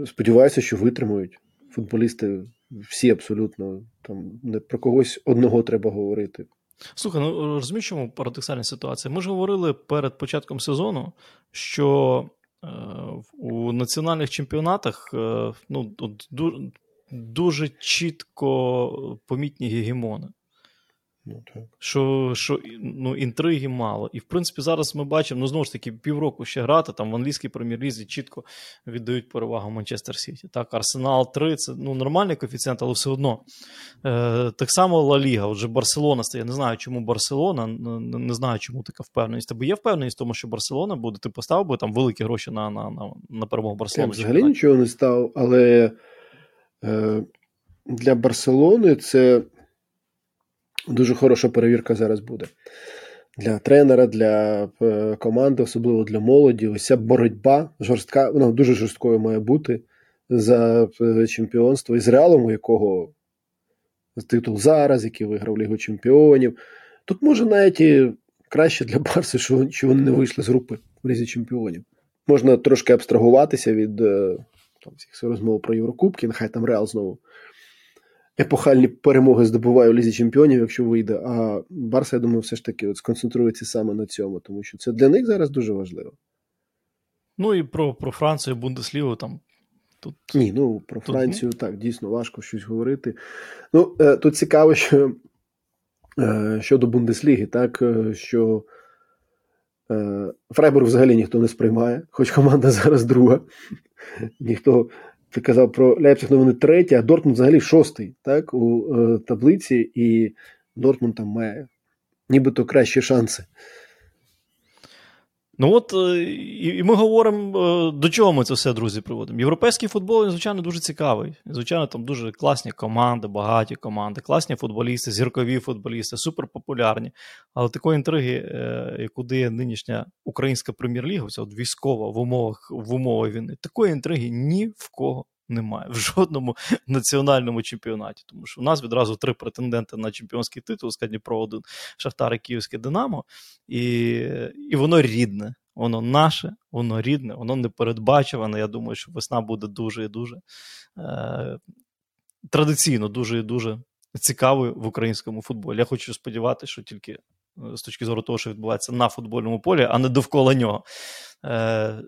Сподіваюся, що витримують футболісти всі абсолютно там не про когось одного треба говорити. Слухай, ну розумієш, чому парадоксальна ситуація? Ми ж говорили перед початком сезону, що е, у національних чемпіонатах е, ну, дуже чітко помітні гегемони. Ну, так. Що що ну, інтриги мало. І в принципі, зараз ми бачимо, ну знову ж таки, півроку ще грати там в англійській прем'єр-лізі чітко віддають перевагу Манчестер Сіті. Так, Арсенал 3 це ну, нормальний коефіцієнт, але все одно. Е, Так само Ла Ліга, отже, Барселона стає. Я не знаю, чому Барселона, не, не знаю, чому така впевненість. Тебе є впевненість в тому, що Барселона буде, ти поставив би там великі гроші на на, на, на перемогу Барселони? Я взагалі нічого не став, але е, для Барселони це дуже хороша перевірка зараз буде. Для тренера, для е, команди, особливо для молоді. Ось ця боротьба жорстка, вона дуже жорсткою має бути за е, чемпіонство із реалом, у якого титул зараз, який виграв Лігу Чемпіонів. Тут може навіть і краще для Барси, що, що вони не вийшли з групи в Лізі чемпіонів. Можна трошки абстрагуватися від е, там, всіх розмов про Єврокубки, нехай там Реал знову епохальні перемоги здобуває у Лізі чемпіонів, якщо вийде. А Барса, я думаю, все ж таки от сконцентрується саме на цьому, тому що це для них зараз дуже важливо. Ну і про про Францію, Бундеслігу там. Тут... Ні, ну про тут... Францію так, дійсно важко щось говорити. Ну, е, Тут цікаво, що е, щодо Бундесліги, так, е, що Фрайбург взагалі ніхто не сприймає, хоч команда зараз друга. Ніхто ти казав про Лейпциг, ну вони треті, а Дортмунд взагалі шостий так, у е, таблиці, і Дортмунд там має нібито кращі шанси. Ну от е, і ми говоримо, е, до чого ми це все, друзі, приводимо. Європейський футбол, звичайно, дуже цікавий. Звичайно, там дуже класні команди, багаті команди, класні футболісти, зіркові футболісти, суперпопулярні. Але такої інтриги, е, яку дає нинішня українська прем'єр-ліга, от військова в умовах в умовах війни, такої інтриги ні в кого немає в жодному національному чемпіонаті. Тому що у нас відразу три претенденти на чемпіонський титул, Про один Шахтар і Київське Динамо, і, і воно рідне. Воно наше, воно рідне, воно непередбачуване. Я думаю, що весна буде дуже і дуже е, традиційно, дуже і дуже цікавою в українському футболі. Я хочу сподіватися, що тільки е, з точки зору того, що відбувається на футбольному полі, а не довкола нього. Е,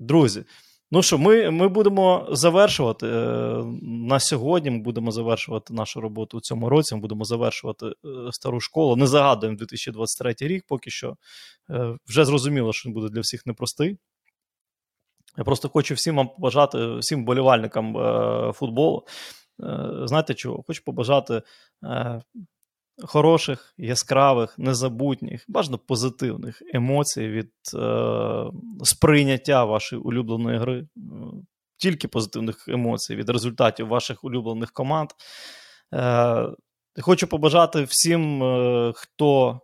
Друзі, Ну що, ми ми будемо завершувати е, на сьогодні. Ми будемо завершувати нашу роботу у цьому році. Ми будемо завершувати е, стару школу. Не загадуємо 2023 рік, поки що е, вже зрозуміло, що він буде для всіх непростий. Я просто хочу всім вам побажати, всім вболівальникам футболу. Знаєте чого? Хочу побажати хороших, яскравих, незабутніх, бажано позитивних емоцій від е, сприйняття вашої улюбленої гри, е, тільки позитивних емоцій від результатів ваших улюблених команд. Е, Хочу побажати всім, е, хто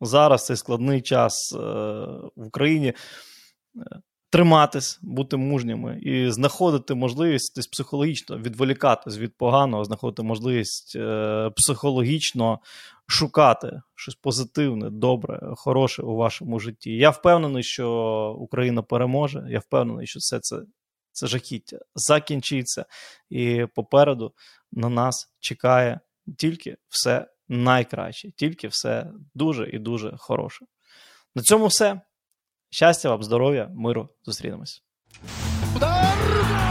зараз цей складний час е, в Україні. Триматись, бути мужніми і знаходити можливість десь психологічно відволікатись від поганого, знаходити можливість е, психологічно шукати щось позитивне, добре, хороше у вашому житті. Я впевнений, що Україна переможе. Я впевнений, що все це. Це жахіття закінчиться, і попереду на нас чекає тільки все найкраще, тільки все дуже і дуже хороше. На цьому все. Щастя вам, здоров'я, миру. Зустрінемось. Удар!